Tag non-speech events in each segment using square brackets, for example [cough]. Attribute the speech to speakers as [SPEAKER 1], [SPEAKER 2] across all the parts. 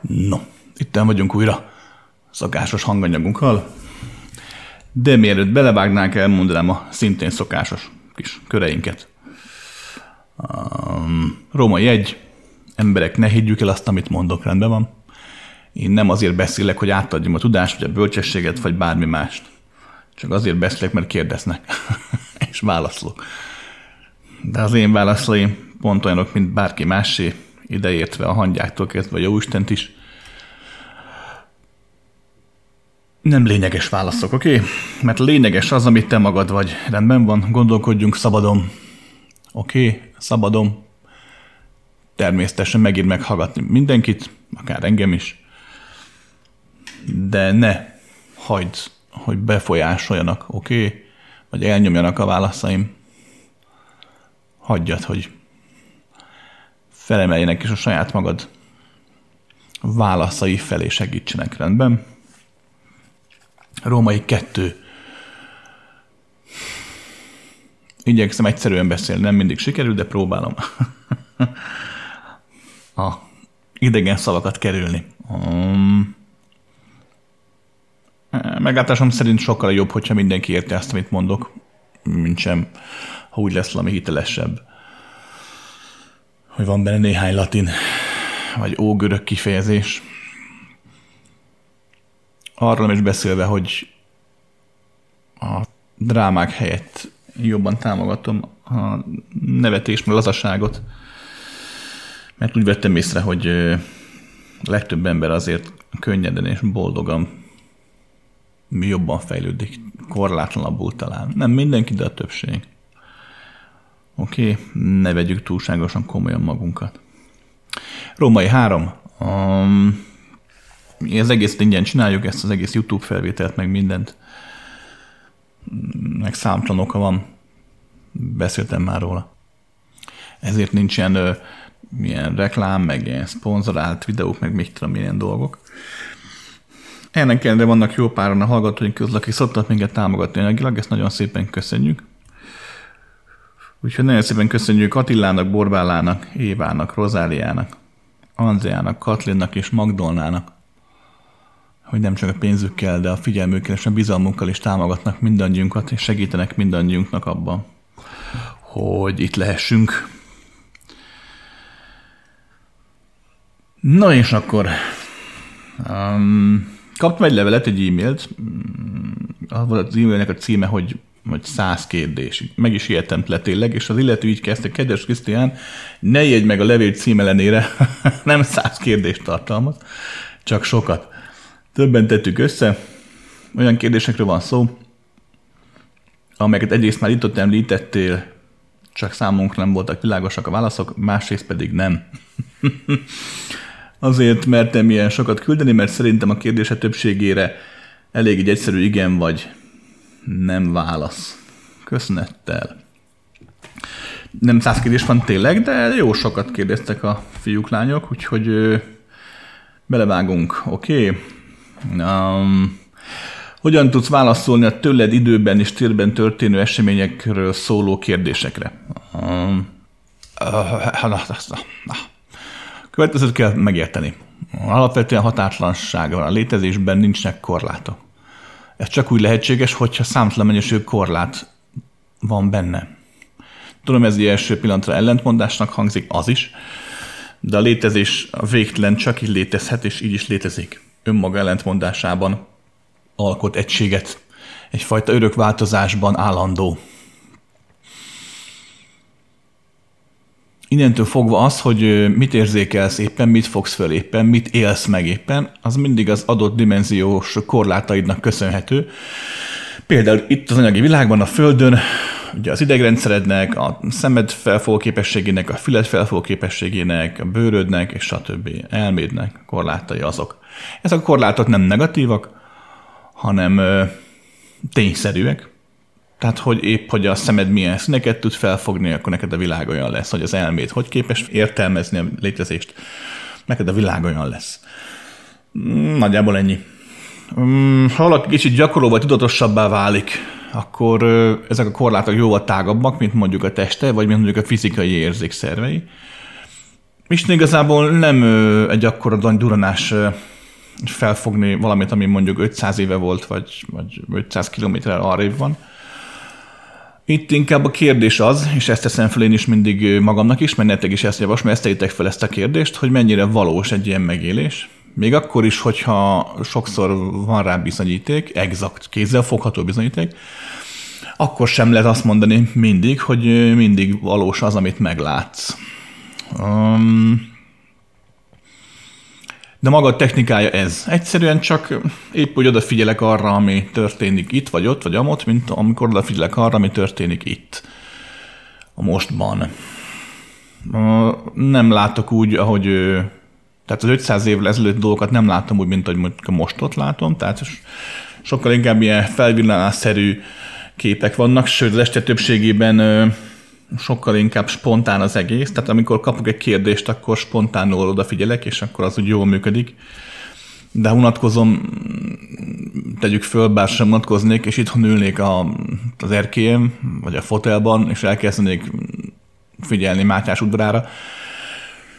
[SPEAKER 1] No, itt vagyunk újra szokásos hanganyagunkkal, de mielőtt belevágnánk, elmondanám a szintén szokásos kis köreinket. Um, Római egy, emberek, ne higgyük el azt, amit mondok, rendben van. Én nem azért beszélek, hogy átadjam a tudást, vagy a bölcsességet, vagy bármi mást. Csak azért beszélek, mert kérdeznek, [laughs] és válaszolok. De az én válaszolóim pont olyanok, mint bárki másé, ideértve a hangyáktól kezdve a Jóistent is. Nem lényeges válaszok, oké? Okay? Mert lényeges az, amit te magad vagy. Rendben van, gondolkodjunk szabadon. Oké, okay? szabadon. Természetesen megint meghallgatni mindenkit, akár engem is. De ne hagyd, hogy befolyásoljanak, oké? Okay? Vagy elnyomjanak a válaszaim. Hagyjad, hogy felemeljenek, és a saját magad válaszai felé segítsenek rendben. Római kettő. Igyekszem egyszerűen beszélni, nem mindig sikerül, de próbálom [laughs] a idegen szavakat kerülni. Um, meglátásom szerint sokkal jobb, hogyha mindenki érti azt, amit mondok, mint sem, ha úgy lesz valami hitelesebb hogy van benne néhány latin vagy ógörög kifejezés. Arról is beszélve, hogy a drámák helyett jobban támogatom a nevetés, meg lazaságot, mert úgy vettem észre, hogy a legtöbb ember azért könnyeden és boldogan jobban fejlődik, korlátlanabbul talán. Nem mindenki, de a többség. Oké, okay, ne vegyük túlságosan komolyan magunkat. Római 3. Um, ez egész ingyen csináljuk, ezt az egész YouTube felvételt, meg mindent. Meg számtalan oka van. Beszéltem már róla. Ezért nincs ilyen, ö, ilyen reklám, meg ilyen szponzorált videók, meg még tudom, ilyen dolgok. Ennek ellenére vannak jó páran a hallgatóink közül, akik szoktak minket támogatni anyagilag, ezt nagyon szépen köszönjük. Úgyhogy nagyon szépen köszönjük Attilának, Borbálának, Évának, Rozáliának, Anzeának, Katlinnak és Magdolnának, hogy nem csak a pénzükkel, de a figyelmükkel és a bizalmunkkal is támogatnak mindannyiunkat, és segítenek mindannyiunknak abban, hogy itt lehessünk. Na és akkor um, kaptam egy levelet, egy e-mailt, volt az e-mailnek a címe, hogy vagy száz kérdés. Meg is ijedtem le tényleg, és az illető így kezdte, kedves Krisztián, ne jegy meg a levél cím ellenére, [laughs] nem száz kérdést tartalmaz, csak sokat. Többen tettük össze, olyan kérdésekről van szó, amelyeket egyrészt már itt ott említettél, csak számunkra nem voltak világosak a válaszok, másrészt pedig nem. [laughs] Azért mertem ilyen sokat küldeni, mert szerintem a kérdése többségére elég egy egyszerű igen vagy nem válasz. Köszönettel. Nem száz kérdés van tényleg, de jó sokat kérdeztek a fiúk, lányok, úgyhogy ö, belevágunk. Oké. Okay. Um, hogyan tudsz válaszolni a tőled időben és térben történő eseményekről szóló kérdésekre? Um, Következőt kell megérteni. Alapvetően határtlanság van. A létezésben nincsnek korlátok. Ez csak úgy lehetséges, hogyha számtalan mennyiség korlát van benne. Tudom, ez egy első pillanatra ellentmondásnak hangzik, az is, de a létezés végtelen csak így létezhet, és így is létezik. Önmaga ellentmondásában alkot egységet, egyfajta örök változásban állandó. Innentől fogva az, hogy mit érzékelsz éppen, mit fogsz föl éppen, mit élsz meg éppen, az mindig az adott dimenziós korlátaidnak köszönhető. Például itt az anyagi világban, a Földön, ugye az idegrendszerednek, a szemed felfogó képességének, a füled felfogó képességének, a bőrödnek, és stb. elmédnek korlátai azok. Ezek a korlátok nem negatívak, hanem ö, tényszerűek, tehát, hogy épp, hogy a szemed milyen színeket tud felfogni, akkor neked a világ olyan lesz, hogy az elméd hogy képes értelmezni a létezést, neked a világ olyan lesz. Mm, nagyjából ennyi. Mm, ha valaki kicsit gyakorló vagy tudatosabbá válik, akkor ezek a korlátok jóval tágabbak, mint mondjuk a teste, vagy mint mondjuk a fizikai érzékszervei. Isten igazából nem egy akkora duranás felfogni valamit, ami mondjuk 500 éve volt, vagy, vagy 500 kilométerrel arrébb van. Itt inkább a kérdés az, és ezt teszem fel én is mindig magamnak is, mert nektek is ezt javaslom, ezt tegyétek fel ezt a kérdést, hogy mennyire valós egy ilyen megélés. Még akkor is, hogyha sokszor van rá bizonyíték, exakt, kézzel fogható bizonyíték, akkor sem lehet azt mondani mindig, hogy mindig valós az, amit meglátsz. Um, de maga a technikája ez. Egyszerűen csak épp úgy odafigyelek arra, ami történik itt, vagy ott, vagy amott, mint amikor odafigyelek arra, ami történik itt. A mostban. Nem látok úgy, ahogy tehát az 500 évvel ezelőtt dolgokat nem látom úgy, mint ahogy most ott látom, tehát sokkal inkább ilyen felvillanásszerű képek vannak, sőt az este többségében sokkal inkább spontán az egész, tehát amikor kapok egy kérdést, akkor spontánul odafigyelek, és akkor az úgy jól működik. De unatkozom, tegyük föl, bár sem unatkoznék, és itthon ülnék a, az erkélyem, vagy a fotelban, és elkezdenék figyelni Mátyás udvarára,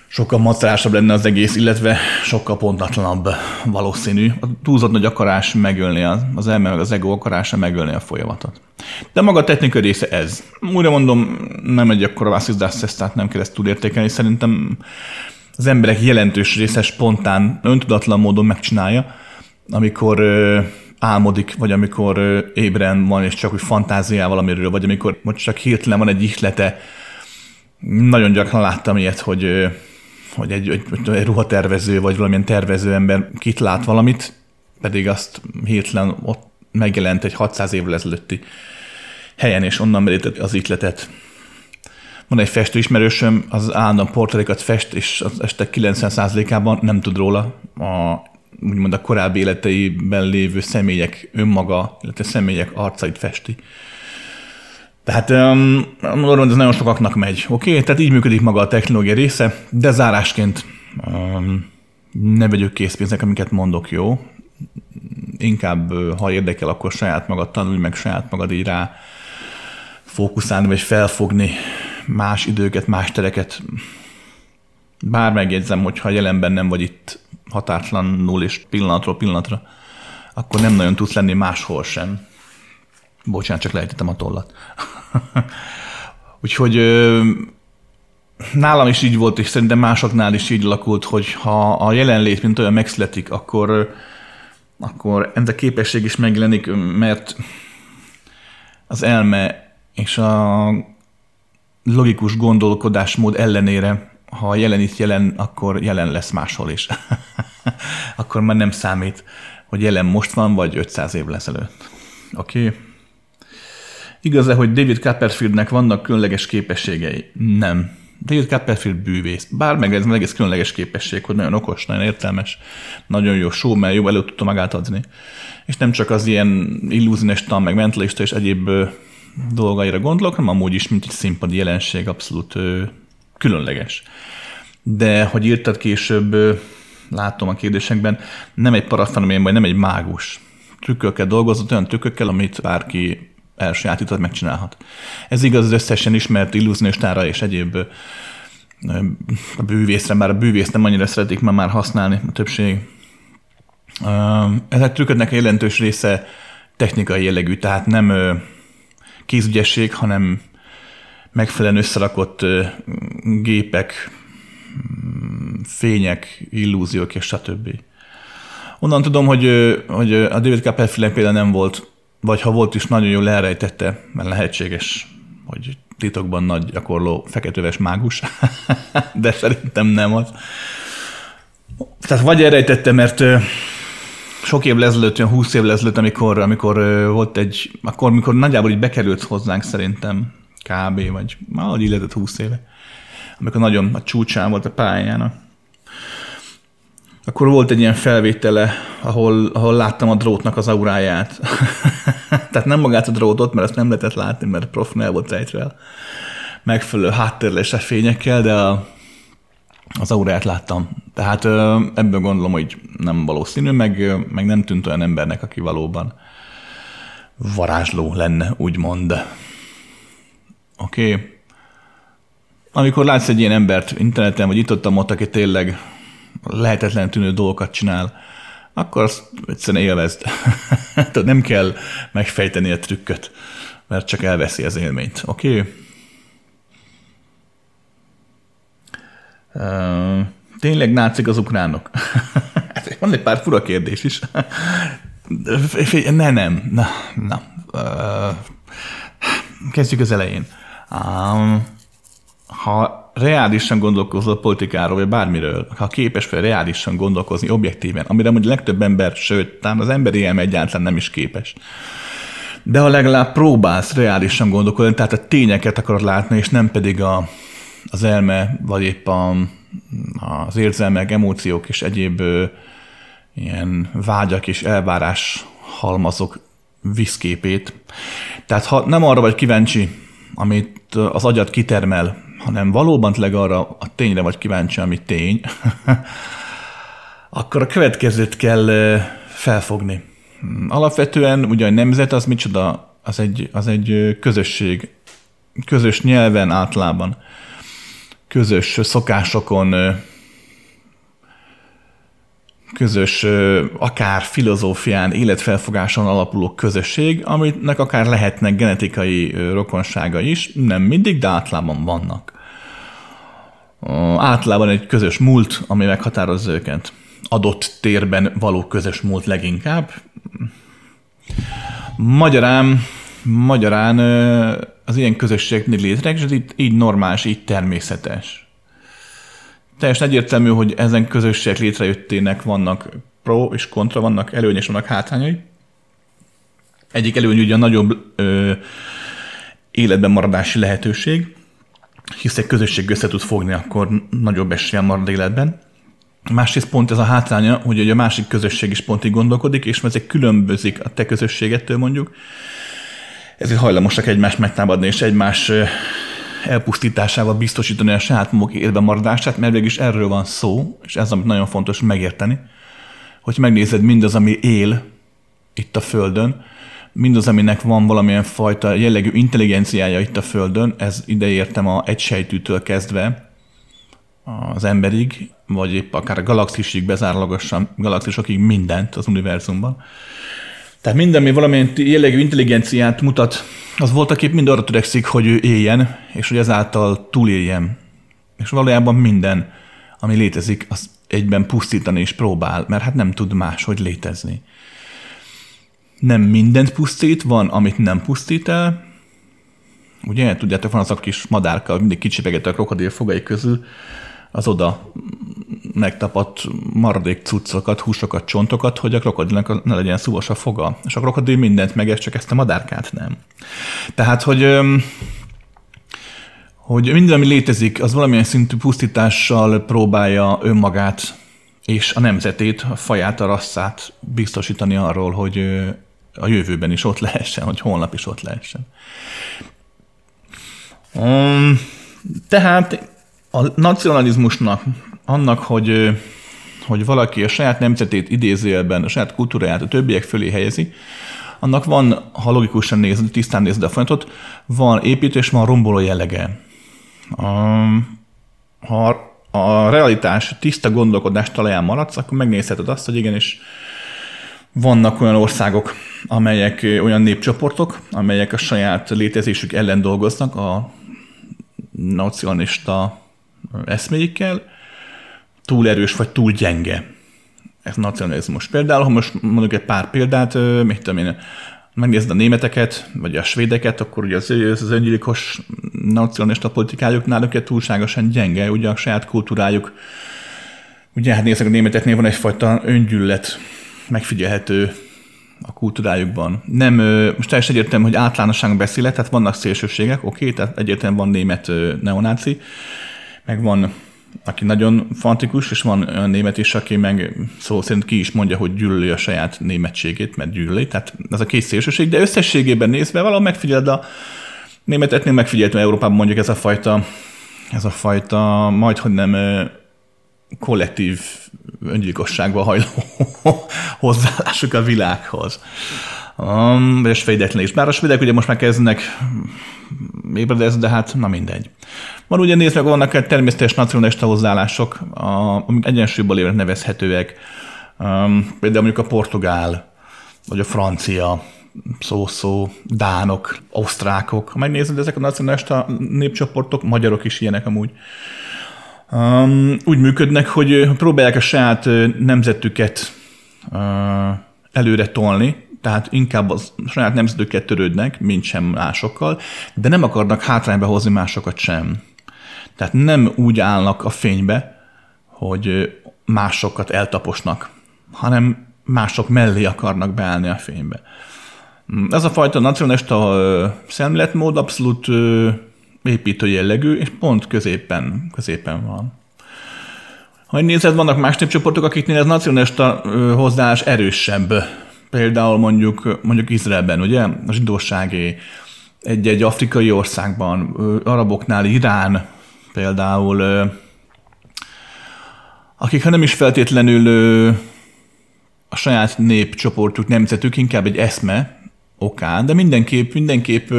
[SPEAKER 1] sokkal macerásabb lenne az egész, illetve sokkal pontatlanabb valószínű. A túlzott nagy akarás megölni az, az elme, meg az ego akarása megölni a folyamatot. De maga a technikai része ez. Újra mondom, nem egy akkora vászizdász tehát nem kell ezt túlértékelni. Szerintem az emberek jelentős része spontán, öntudatlan módon megcsinálja, amikor ö, álmodik, vagy amikor ö, ébren van, és csak úgy fantáziál valamiről, vagy amikor most csak hirtelen van egy ihlete. Nagyon gyakran láttam ilyet, hogy hogy egy, egy, egy ruhatervező vagy valamilyen tervező ember kit lát valamit, pedig azt hirtelen ott megjelent egy 600 évvel ezelőtti helyen, és onnan merített az itletet. Van egy festő ismerősöm, az állandóan portrékat fest, és az este 90%-ában nem tud róla. A, úgymond a korábbi életeiben lévő személyek önmaga, illetve személyek arcait festi. Tehát um, mondom, ez nagyon sokaknak megy. Oké, okay? tehát így működik maga a technológia része, de zárásként um, ne vegyük készpénzek, amiket mondok, jó? Inkább, ha érdekel, akkor saját magad tanulj meg, saját magad így rá fókuszálni, vagy felfogni más időket, más tereket. Bár megjegyzem, hogy ha jelenben nem vagy itt határtlanul és pillanatról pillanatra, akkor nem nagyon tudsz lenni máshol sem. Bocsánat, csak lejtettem a tollat. [laughs] Úgyhogy nálam is így volt, és szerintem másoknál is így alakult, hogy ha a jelenlét mint olyan megszületik, akkor, akkor ez a képesség is megjelenik, mert az elme és a logikus gondolkodásmód ellenére, ha jelen itt jelen, akkor jelen lesz máshol is. [laughs] akkor már nem számít, hogy jelen most van, vagy 500 év lesz előtt. Oké? Okay? Igaz-e, hogy David Copperfieldnek vannak különleges képességei? Nem. David Copperfield bűvész. Bár meg ez egész különleges képesség, hogy nagyon okos, nagyon értelmes, nagyon jó showman, jó elő tudta magát adni. És nem csak az ilyen illúzinista, meg mentalista és egyéb dolgaira gondolok, hanem amúgy is, mint egy színpadi jelenség, abszolút ö, különleges. De, hogy írtad később, ö, látom a kérdésekben, nem egy parafenomén, vagy nem egy mágus. Trükkökkel dolgozott, olyan trükkökkel, amit bárki elsajátított, megcsinálhat. Ez igaz az összesen ismert illúzionistára és egyéb a bűvészre, bár a bűvész nem annyira szeretik már, már használni a többség. Ezek trükködnek a jelentős része technikai jellegű, tehát nem kézügyesség, hanem megfelelően összerakott gépek, fények, illúziók és stb. Onnan tudom, hogy, hogy a David Copperfield például nem volt vagy ha volt is, nagyon jól elrejtette, mert lehetséges, hogy titokban nagy gyakorló feketőves mágus, [laughs] de szerintem nem az. Tehát vagy elrejtette, mert sok év ezelőtt, olyan 20 év ezelőtt, amikor, amikor volt egy, akkor, amikor nagyjából így bekerült hozzánk szerintem, kb. vagy valahogy illetett 20 éve, amikor nagyon a csúcsán volt a pályának, akkor volt egy ilyen felvétele, ahol, ahol láttam a drótnak az auráját. [laughs] Tehát nem magát a drótot, mert azt nem lehetett látni, mert prof el volt rejtve megfelelő háttérléses fényekkel, de a, az auráját láttam. Tehát ebből gondolom, hogy nem valószínű, meg, meg nem tűnt olyan embernek, aki valóban varázsló lenne, úgymond. Oké. Okay. amikor látsz egy ilyen embert interneten, vagy itt ott, ott aki tényleg lehetetlen tűnő dolgokat csinál, akkor azt egyszerűen élvezd. [laughs] Tehát nem kell megfejteni a trükköt, mert csak elveszi az élményt. Oké? Okay? Tényleg nácik az ukránok? [laughs] Van egy pár fura kérdés is. [laughs] ne, nem. Na, na. Kezdjük az elején. Ha reálisan gondolkozol politikáról, vagy bármiről, ha képes fel reálisan gondolkozni objektíven, amire mondjuk legtöbb ember, sőt, talán az emberi elme egyáltalán nem is képes. De ha legalább próbálsz reálisan gondolkodni, tehát a tényeket akarod látni, és nem pedig a, az elme, vagy épp a, az érzelmek, emóciók és egyéb ö, ilyen vágyak és elvárás halmazok viszképét. Tehát ha nem arra vagy kíváncsi, amit az agyat kitermel, hanem valóban tényleg arra a tényre vagy kíváncsi, ami tény, [laughs] akkor a következőt kell felfogni. Alapvetően ugye a nemzet az micsoda? Az egy, az egy közösség, közös nyelven átlában, közös szokásokon, közös, akár filozófián, életfelfogáson alapuló közösség, aminek akár lehetnek genetikai rokonsága is, nem mindig, de általában vannak. Általában egy közös múlt, ami meghatározza őket. Adott térben való közös múlt leginkább. Magyarán, magyarán az ilyen közösségnek létrejön, és ez így normális, így természetes teljesen egyértelmű, hogy ezen közösségek létrejöttének vannak pro és kontra, vannak előny és vannak hátrányai. Egyik előny ugye a nagyobb ö, életben maradási lehetőség, hisz egy közösség össze tud fogni, akkor nagyobb esélye marad életben. Másrészt pont ez a hátránya, hogy a másik közösség is pont így gondolkodik, és ezek különbözik a te közösségettől mondjuk, ezért hajlamosak egymást megtámadni, és egymás elpusztításával biztosítani a saját maguk életben maradását, mert végig is erről van szó, és ez amit nagyon fontos megérteni, hogy megnézed mindaz, ami él itt a Földön, mindaz, aminek van valamilyen fajta jellegű intelligenciája itt a Földön, ez ideértem a egysejtűtől kezdve az emberig, vagy épp akár a galaxisig, bezárólagosan galaxisokig mindent az univerzumban. Tehát minden, ami valamilyen jellegű intelligenciát mutat az voltaképp mind arra törekszik, hogy ő éljen, és hogy ezáltal túléljen. És valójában minden, ami létezik, az egyben pusztítani is próbál, mert hát nem tud máshogy létezni. Nem mindent pusztít, van, amit nem pusztít el. Ugye, tudjátok, van az a kis madárka, mindig kicsipegett a krokodil fogai közül, az oda megtapadt maradék cuccokat, húsokat, csontokat, hogy a krokodilnak ne legyen szúvos a foga. És a krokodil mindent megesz, csak ezt a madárkát nem. Tehát, hogy hogy minden, ami létezik, az valamilyen szintű pusztítással próbálja önmagát és a nemzetét, a faját, a rasszát biztosítani arról, hogy a jövőben is ott lehessen, hogy holnap is ott lehessen. Um, tehát a nacionalizmusnak, annak, hogy, hogy valaki a saját nemzetét idézőjelben, a saját kultúráját a többiek fölé helyezi, annak van, ha logikusan nézed, tisztán nézed a folyamatot, van építő és van romboló jellege. Ha a realitás tiszta gondolkodás talaján maradsz, akkor megnézheted azt, hogy igenis vannak olyan országok, amelyek olyan népcsoportok, amelyek a saját létezésük ellen dolgoznak, a nacionalista eszméikkel, túl erős vagy túl gyenge. Ez nacionalizmus. Például, ha most mondjuk egy pár példát, mit tudom én, megnézed a németeket, vagy a svédeket, akkor ugye az, az öngyilkos nacionalista politikájuk náluk túlságosan gyenge, ugye a saját kultúrájuk, ugye hát nézzük a németeknél van egyfajta öngyűlölet megfigyelhető a kultúrájukban. Nem, most teljesen egyértelmű, hogy általánosságon beszélek, tehát vannak szélsőségek, oké, tehát egyértelműen van német neonáci, meg van, aki nagyon fantikus, és van olyan német is, aki meg szó szerint ki is mondja, hogy gyűlöli a saját németségét, mert gyűlöli. Tehát ez a két szélsőség, de összességében nézve valahol megfigyeled a németetnél megfigyeltem Európában mondjuk ez a fajta, ez a fajta majd, hogy nem kollektív öngyilkosságba hajló [laughs] hozzáállásuk a világhoz. Um, és svédeknél is. Bár a svédek ugye most már kezdenek ébredezni, de hát na mindegy. Van ugye nézd meg, vannak természetes nacionalista hozzáállások, amik egyensúlyból lévőnek nevezhetőek. Um, például mondjuk a portugál, vagy a francia, szó-szó, dánok, osztrákok. Ha megnézed, ezek a nacionalista népcsoportok, magyarok is ilyenek amúgy, um, úgy működnek, hogy próbálják a saját nemzetüket uh, előre tolni, tehát inkább a saját nemzetüket törődnek, mint sem másokkal, de nem akarnak hátrányba hozni másokat sem. Tehát nem úgy állnak a fénybe, hogy másokat eltaposnak, hanem mások mellé akarnak beállni a fénybe. Ez a fajta nacionalista szemléletmód abszolút építő jellegű, és pont középen, középen van. Ha nézed, vannak más népcsoportok, akiknél ez nacionalista hozzáállás erősebb. Például mondjuk, mondjuk Izraelben, ugye, a zsidóságé, egy-egy afrikai országban, araboknál Irán például, akik ha nem is feltétlenül a saját népcsoportjuk, nemzetük, inkább egy eszme okán, de mindenképp, mindenképp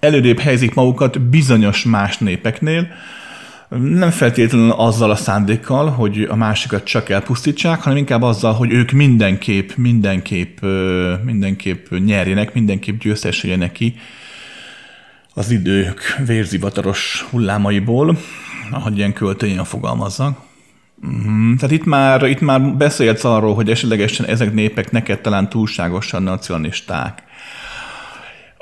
[SPEAKER 1] előrébb helyzik magukat bizonyos más népeknél, nem feltétlenül azzal a szándékkal, hogy a másikat csak elpusztítsák, hanem inkább azzal, hogy ők mindenképp, mindenképp, mindenképp nyerjenek, mindenképp győztesüljenek ki az idők vérzivataros hullámaiból, ahogy ilyen költőjén fogalmazzak. Mhm, tehát itt már, itt már beszélsz arról, hogy esetlegesen ezek népek neked talán túlságosan nacionalisták.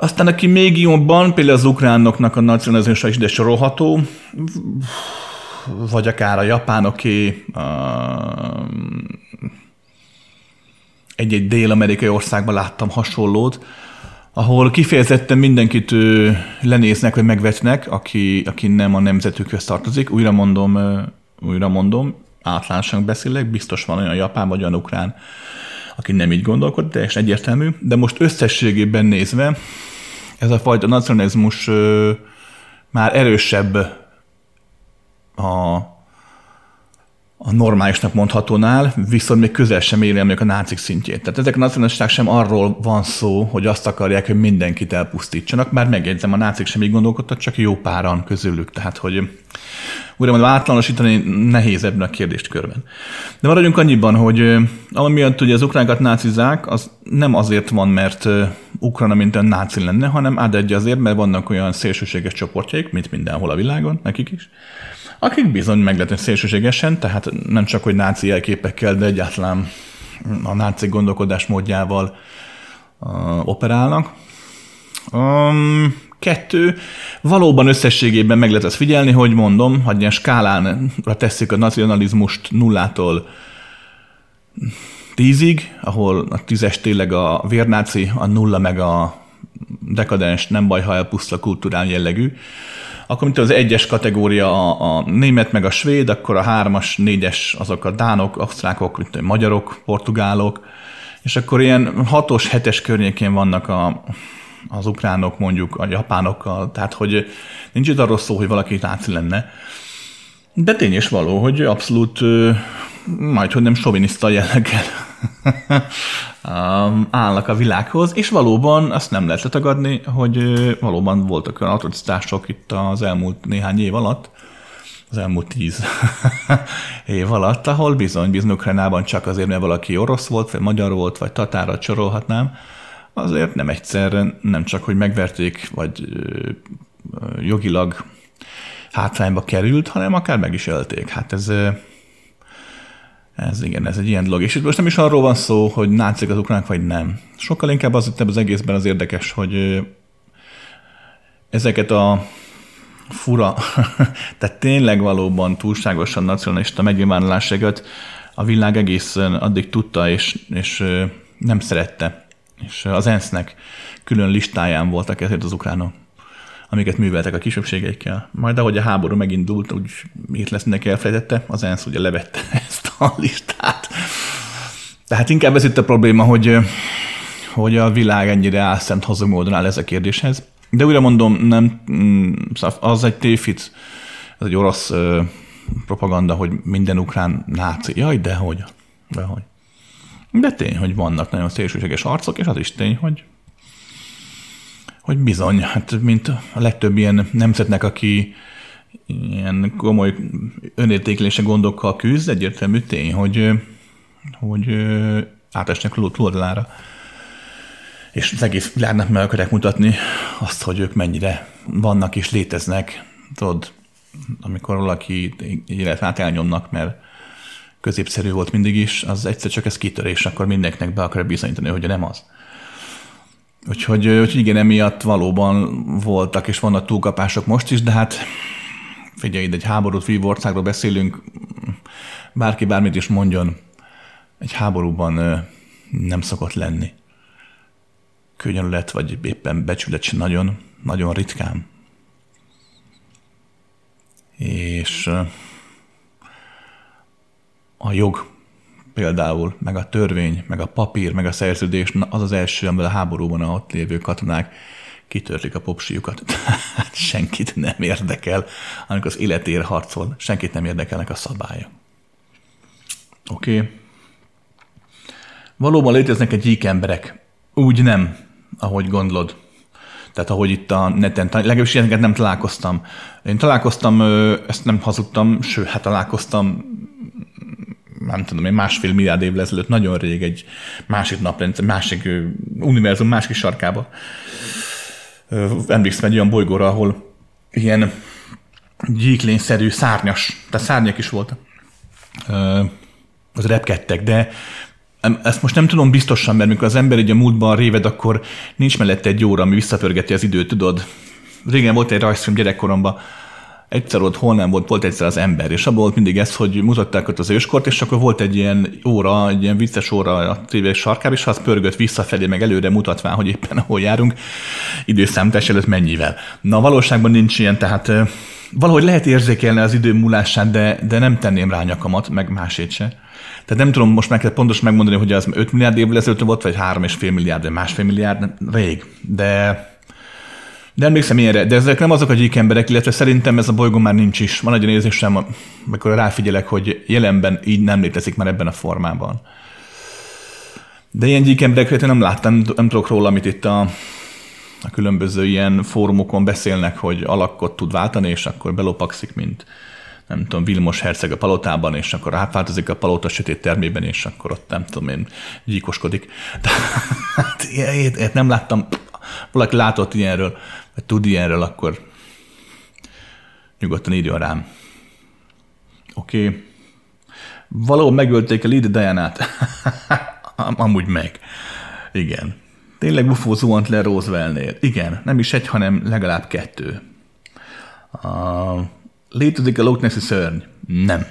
[SPEAKER 1] Aztán aki még jobban, például az ukránoknak a nacionalizmusa is ide sorolható, vagy akár a japánoké, egy-egy dél-amerikai országban láttam hasonlót, ahol kifejezetten mindenkit lenéznek, vagy megvetnek, aki, aki nem a nemzetükhöz tartozik. Újra mondom, újra mondom, általánosan beszélek, biztos van olyan japán vagy olyan ukrán, aki nem így gondolkod, de és egyértelmű. De most összességében nézve, ez a fajta nacionalizmus már erősebb a, a normálisnak mondhatónál, viszont még közel sem éri a nácik szintjét. Tehát ezek a nacionalisták sem arról van szó, hogy azt akarják, hogy mindenkit elpusztítsanak, bár megjegyzem, a nácik sem így gondolkodtak, csak jó páran közülük. Tehát, hogy újra mondom, általánosítani nehéz ebben a kérdést körben. De maradjunk annyiban, hogy ami miatt ugye az ukránokat nácizák, az nem azért van, mert Ukrajna mint a náci lenne, hanem át egy azért, mert vannak olyan szélsőséges csoportjaik, mint mindenhol a világon, nekik is, akik bizony meglehetően szélsőségesen, tehát nem csak, hogy náci jelképekkel, de egyáltalán a náci gondolkodás módjával uh, operálnak. Um, kettő, valóban összességében meg lehet ezt figyelni, hogy mondom, hogy ilyen skálánra tesszük a nacionalizmust nullától tízig, ahol a tízes tényleg a vérnáci, a nulla meg a dekadens, nem baj, ha elpusztul kultúrál jellegű. Akkor, mint az egyes kategória a, a német meg a svéd, akkor a hármas, négyes azok a dánok, ausztrákok, mint a magyarok, portugálok, és akkor ilyen hatos, hetes környékén vannak a, az ukránok mondjuk a japánokkal, tehát hogy nincs itt arról szó, hogy valaki náci lenne. De tény és való, hogy abszolút majd, hogy nem soviniszta jelleggel [laughs] állnak a világhoz, és valóban azt nem lehet letagadni, hogy valóban voltak olyan atrocitások itt az elmúlt néhány év alatt, az elmúlt tíz [laughs] év alatt, ahol bizony, bizony Ukrajnában csak azért, mert valaki orosz volt, vagy magyar volt, vagy tatára csorolhatnám, azért nem egyszer, nem csak, hogy megverték, vagy jogilag hátrányba került, hanem akár meg is ölték. Hát ez, ez igen, ez egy ilyen dolog. És itt most nem is arról van szó, hogy nácik az ukránok, vagy nem. Sokkal inkább az itt az egészben az érdekes, hogy ezeket a fura, [laughs] tehát tényleg valóban túlságosan nacionalista megnyilvánulásokat a világ egészen addig tudta, és, és nem szerette és az ENSZ-nek külön listáján voltak ezért az ukránok, amiket műveltek a kisebbségeikkel. Majd ahogy a háború megindult, úgy miért lesz neki elfelejtette, az ENSZ ugye levette [laughs] ezt a listát. Tehát inkább ez itt a probléma, hogy, hogy a világ ennyire álszent hazug módon áll ez a kérdéshez. De újra mondom, nem, mm, szóval az egy tévhit, ez egy orosz propaganda, hogy minden ukrán náci. Jaj, dehogy. Dehogy. De tény, hogy vannak nagyon szélsőséges arcok, és az is tény, hogy hogy bizony, hát mint a legtöbb ilyen nemzetnek, aki ilyen komoly önértékelése gondokkal küzd, egyértelmű tény, hogy, hogy átesnek túloldalára. És az egész világnak meg akarják mutatni azt, hogy ők mennyire vannak és léteznek. Tudod, amikor valaki élet át elnyomnak, mert középszerű volt mindig is, az egyszer csak ez kitörés, akkor mindenkinek be akar bizonyítani, hogy nem az. Úgyhogy, úgyhogy igen, emiatt valóban voltak és vannak túlkapások most is, de hát figyelj, egy háborút vívó országról beszélünk, bárki bármit is mondjon, egy háborúban nem szokott lenni. Könnyelület, vagy éppen becsület nagyon, nagyon ritkán. És a jog például, meg a törvény, meg a papír, meg a szerződés, az az első, amivel a háborúban a ott lévő katonák kitörlik a popsiukat. Tehát [laughs] senkit nem érdekel, amikor az életér harcol, senkit nem érdekelnek a szabálya. Oké. Okay. Valóban léteznek egy gyík emberek. Úgy nem, ahogy gondolod. Tehát ahogy itt a neten, legalábbis ilyeneket nem találkoztam. Én találkoztam, ezt nem hazudtam, sőt, hát találkoztam nem tudom én, másfél milliárd évvel ezelőtt, nagyon rég egy másik naprendszer, másik univerzum másik sarkába. Emlékszem egy olyan bolygóra, ahol ilyen gyíklényszerű szárnyas, tehát szárnyak is voltak. Az repkedtek, de ezt most nem tudom biztosan, mert mikor az ember egy a múltban réved, akkor nincs mellette egy óra, ami visszapörgeti az időt, tudod. Régen volt egy rajzfilm gyerekkoromban, egyszer ott hol nem volt, volt egyszer az ember, és abból volt mindig ez, hogy mutatták ott az őskort, és akkor volt egy ilyen óra, egy ilyen vicces óra a tévé sarkába, és az pörgött visszafelé, meg előre mutatván, hogy éppen ahol járunk, időszámítás előtt mennyivel. Na valóságban nincs ilyen, tehát valahogy lehet érzékelni az idő múlását, de, de nem tenném rá nyakamat, meg másét se. Tehát nem tudom most meg pontosan megmondani, hogy az 5 milliárd évvel ezelőtt volt, vagy 3,5 milliárd, vagy másfél milliárd, rég. De de emlékszem ilyenre, de ezek nem azok a gyík emberek, illetve szerintem ez a bolygó már nincs is. Van egy olyan érzésem, amikor ráfigyelek, hogy jelenben így nem létezik már ebben a formában. De ilyen gyík embereket nem láttam, nem, tudok róla, amit itt a, a különböző ilyen fórumokon beszélnek, hogy alakkot tud váltani, és akkor belopakszik, mint nem tudom, Vilmos herceg a palotában, és akkor átváltozik a palota sötét termében, és akkor ott nem tudom én, gyíkoskodik. [laughs] Tehát ilyet nem láttam, valaki látott ilyenről, vagy tud ilyenről, akkor nyugodtan írjon rám. Oké. Okay. Valahol megölték a Lady Diana-t. [laughs] Amúgy meg. Igen. Tényleg bufó zuhant le Roosevelt-nél. Igen, nem is egy, hanem legalább kettő. Uh, létezik a Loch Nessi szörny? Nem.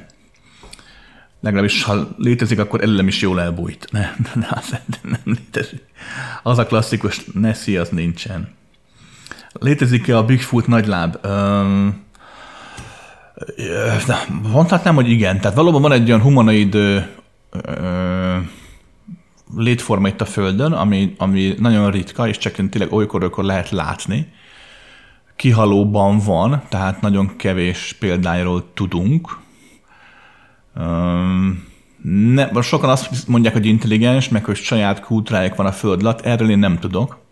[SPEAKER 1] Legalábbis, ha létezik, akkor előlem is jól elbújt. Nem, nem, nem létezik. Az a klasszikus Nessie, az nincsen. Létezik-e a Bigfoot nagyláb? Um, mondhatnám, hogy igen. Tehát valóban van egy olyan humanoid ö, ö, létforma itt a Földön, ami, ami nagyon ritka, és csak tényleg olykor-olykor lehet látni. Kihalóban van, tehát nagyon kevés példájáról tudunk. Um, ne, sokan azt mondják, hogy intelligens, meg hogy saját kultúrájuk van a Föld alatt, erről én nem tudok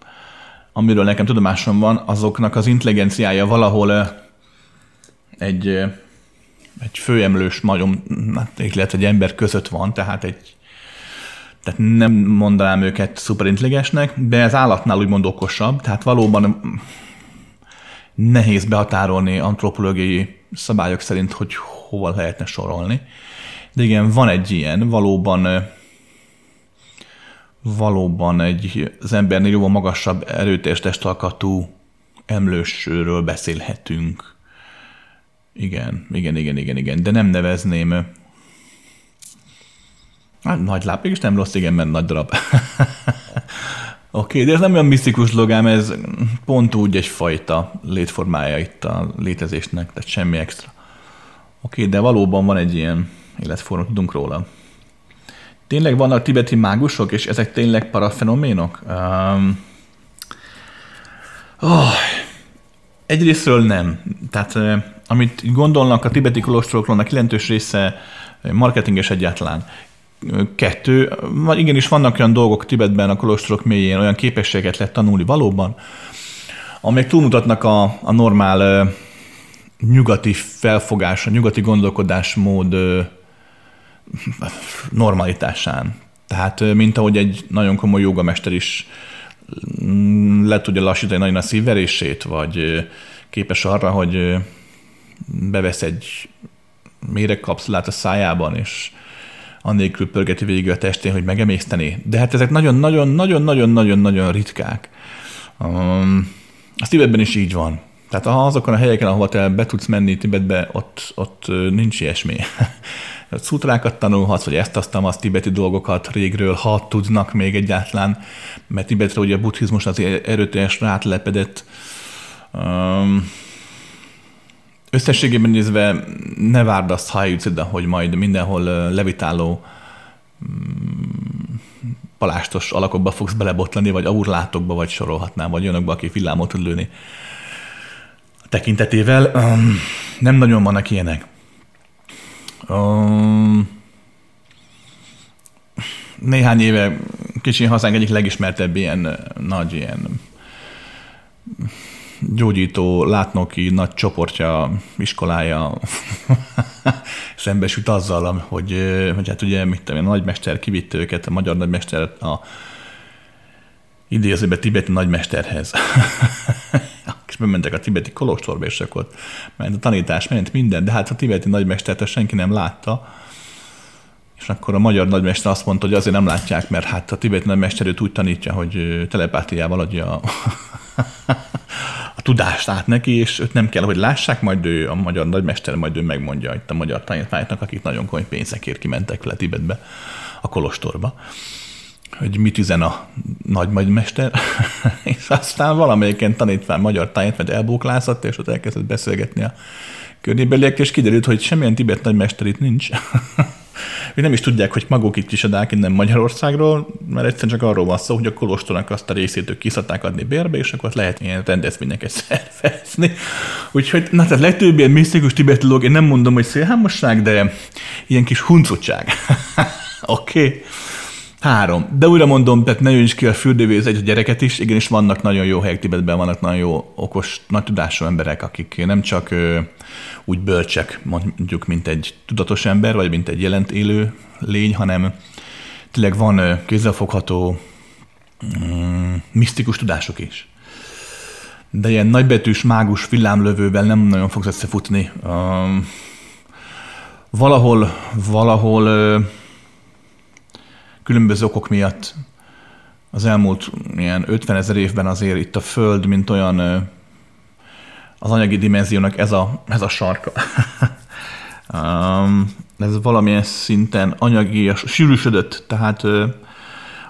[SPEAKER 1] amiről nekem tudomásom van, azoknak az intelligenciája valahol egy, egy főemlős majom, illetve egy ember között van, tehát egy tehát nem mondanám őket szuperintelligensnek, de az állatnál úgymond okosabb, tehát valóban nehéz behatárolni antropológiai szabályok szerint, hogy hova lehetne sorolni. De igen, van egy ilyen, valóban valóban egy az embernél jóval magasabb erőteljes testalkatú emlősről beszélhetünk. Igen, igen, igen, igen, igen, de nem nevezném hát, nagy láb, és nem rossz, igen, mert nagy darab. [laughs] Oké, okay, de ez nem olyan misztikus logám, ez pont úgy egyfajta létformája itt a létezésnek, tehát semmi extra. Oké, okay, de valóban van egy ilyen életforma, tudunk róla. Tényleg vannak tibeti mágusok, és ezek tényleg parafenoménok? Um, oh, egyrésztről nem. Tehát amit gondolnak a tibeti kolostorokról, a jelentős része marketinges egyáltalán. Kettő, vagy igenis vannak olyan dolgok Tibetben a kolostorok mélyén, olyan képességet lehet tanulni valóban, amelyek túlmutatnak a, a normál nyugati felfogás, a nyugati gondolkodásmód normalitásán. Tehát, mint ahogy egy nagyon komoly jogamester is mm, le tudja lassítani nagyon a szívverését, vagy képes arra, hogy bevesz egy méregkapszulát a szájában, és annélkül pörgeti végig a testén, hogy megemészteni. De hát ezek nagyon-nagyon-nagyon-nagyon-nagyon-nagyon ritkák. Um, a Tibetben is így van. Tehát azokon a helyeken, ahova te be tudsz menni Tibetbe, ott, ott nincs ilyesmi. [laughs] Szutrákat tanulhatsz, vagy ezt aztán az tibeti dolgokat régről, ha tudnak még egyáltalán, mert Tibetre ugye a buddhizmus az erőteljesen átlepedett. Um, összességében nézve ne várd azt, ha eljutsz ide, hogy majd mindenhol levitáló um, palástos alakokba fogsz belebotlani, vagy aurlátokba, vagy sorolhatnám, vagy olyanokba, aki villámot tud lőni tekintetével. Nem nagyon vannak ilyenek. Um, néhány éve kicsi hazánk egyik legismertebb ilyen nagy ilyen gyógyító, látnoki nagy csoportja, iskolája [laughs] szembesült azzal, hogy, hogy hát ugye, mit tudom, a nagymester kivitte őket, a magyar nagymester a idézőbe tibeti nagymesterhez. [laughs] és bementek a tibeti kolostorba, és akkor ment a tanítás, ment minden, de hát a tibeti nagymestert senki nem látta, és akkor a magyar nagymester azt mondta, hogy azért nem látják, mert hát a tibeti nagymester őt úgy tanítja, hogy telepátiával adja a, [laughs] a tudást át neki, és őt nem kell, hogy lássák, majd ő, a magyar nagymester, majd ő megmondja itt a magyar tanítványoknak, akik nagyon komoly pénzekért kimentek le Tibetbe, a kolostorba hogy mit üzen a nagymagymester, [laughs] és aztán valamelyiken tanítvány magyar tanítványt elbóklászott, és ott elkezdett beszélgetni a környébeliek, és kiderült, hogy semmilyen tibet nagymester itt nincs. [laughs] Ők nem is tudják, hogy maguk itt kisadák innen Magyarországról, mert egyszerűen csak arról van szó, hogy a kolostornak azt a részét ők kiszadták adni bérbe, és akkor lehet ilyen rendezvényeket [laughs] szervezni. Úgyhogy, na tehát legtöbb ilyen misztikus tibetológ, én nem mondom, hogy szélhámosság, de ilyen kis huncutság. Oké? okay? Három. De újra mondom, tehát ne is ki a fürdővíz egy gyereket is, igenis vannak nagyon jó helyek Tibetben, vannak nagyon jó, okos, nagy tudású emberek, akik nem csak ö, úgy bölcsek, mondjuk, mint egy tudatos ember, vagy mint egy jelent élő lény, hanem tényleg van ö, kézzelfogható mm, misztikus tudások is. De ilyen nagybetűs, mágus villámlövővel nem nagyon fogsz összefutni. Um, valahol, valahol különböző okok miatt az elmúlt ilyen 50 ezer évben azért itt a Föld, mint olyan az anyagi dimenziónak ez a, ez a sarka. [laughs] ez valamilyen szinten anyagi, sűrűsödött, tehát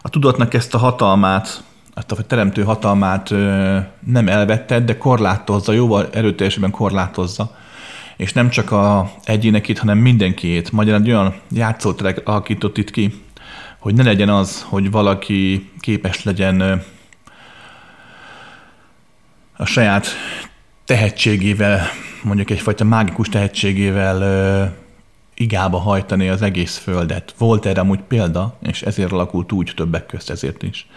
[SPEAKER 1] a tudatnak ezt a hatalmát, ezt a teremtő hatalmát nem elvette, de korlátozza, jóval erőteljesebben korlátozza. És nem csak a egyénekét, hanem mindenkiét. Magyarán egy olyan játszóterek alakított itt ki, hogy ne legyen az, hogy valaki képes legyen a saját tehetségével, mondjuk egyfajta mágikus tehetségével igába hajtani az egész földet. Volt erre amúgy példa, és ezért alakult úgy többek közt ezért is,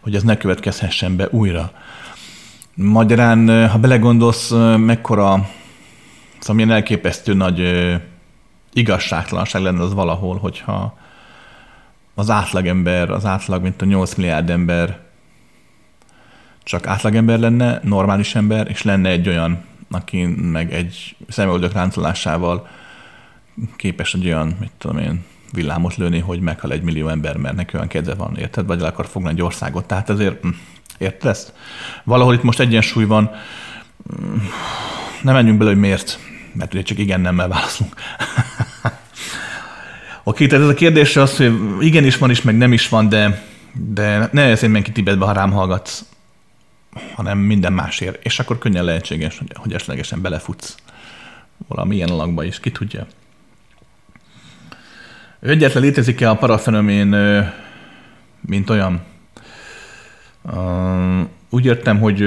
[SPEAKER 1] hogy ez ne következhessen be újra. Magyarán, ha belegondolsz, mekkora, szóval milyen elképesztő nagy igazságtalanság lenne az valahol, hogyha az átlagember, az átlag, mint a 8 milliárd ember csak átlagember lenne, normális ember, és lenne egy olyan, aki meg egy szemöldök ráncolásával képes egy olyan, mit tudom én, villámot lőni, hogy meghal egy millió ember, mert neki olyan kedve van, érted? Vagy el akar fogni egy országot. Tehát ezért, hm, érted ezt? Valahol itt most egyensúly van. Hm, nem menjünk bele, hogy miért, mert ugye csak igen nem válaszolunk. [laughs] Oké, tehát ez a kérdés az, hogy igenis van is, meg nem is van, de, de ne ezért menj ki Tibetbe, ha rám hallgatsz, hanem minden másért. És akkor könnyen lehetséges, hogy, hogy esetlegesen belefutsz valami ilyen alakba is, ki tudja. Egyetlen létezik-e a parafenomén, mint olyan? Úgy értem, hogy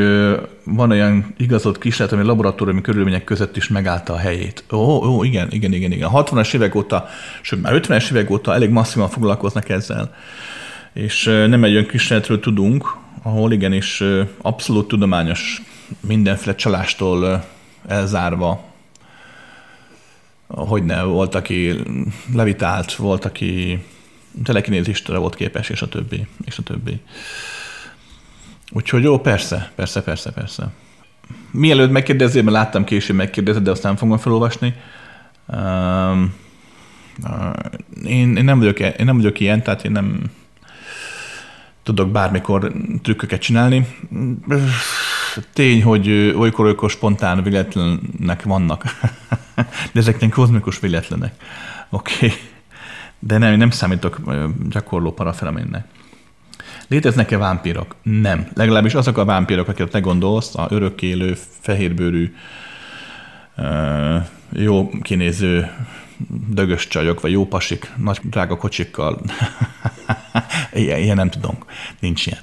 [SPEAKER 1] van olyan igazolt kísérlet, ami laboratóriumi körülmények között is megállta a helyét. Ó, ó igen, igen, igen, igen. A 60-as évek óta, sőt már 50-es évek óta elég masszívan foglalkoznak ezzel. És nem egy olyan kísérletről tudunk, ahol igenis abszolút tudományos, mindenféle csalástól elzárva, hogy ne, volt, aki levitált, volt, aki telekinézistre volt képes, és a többi, és a többi. Úgyhogy jó, persze, persze, persze, persze. Mielőtt megkérdezél, mert láttam később megkérdezed, de azt nem fogom felolvasni. Um, uh, én, én, nem vagyok, én nem vagyok ilyen, tehát én nem tudok bármikor trükköket csinálni. Tény, hogy olykor-olykor spontán véletlenek vannak, [laughs] de ezek nem kozmikus véletlenek. Oké. Okay. De nem, nem számítok gyakorló parafeleménnek. Léteznek-e vámpírok? Nem. Legalábbis azok a vámpírok, akiket te gondolsz, a örökkélő, fehérbőrű, jó kinéző dögös csajok, vagy jó pasik, nagy drága kocsikkal. [laughs] ilyen, ilyen nem tudunk. Nincs ilyen.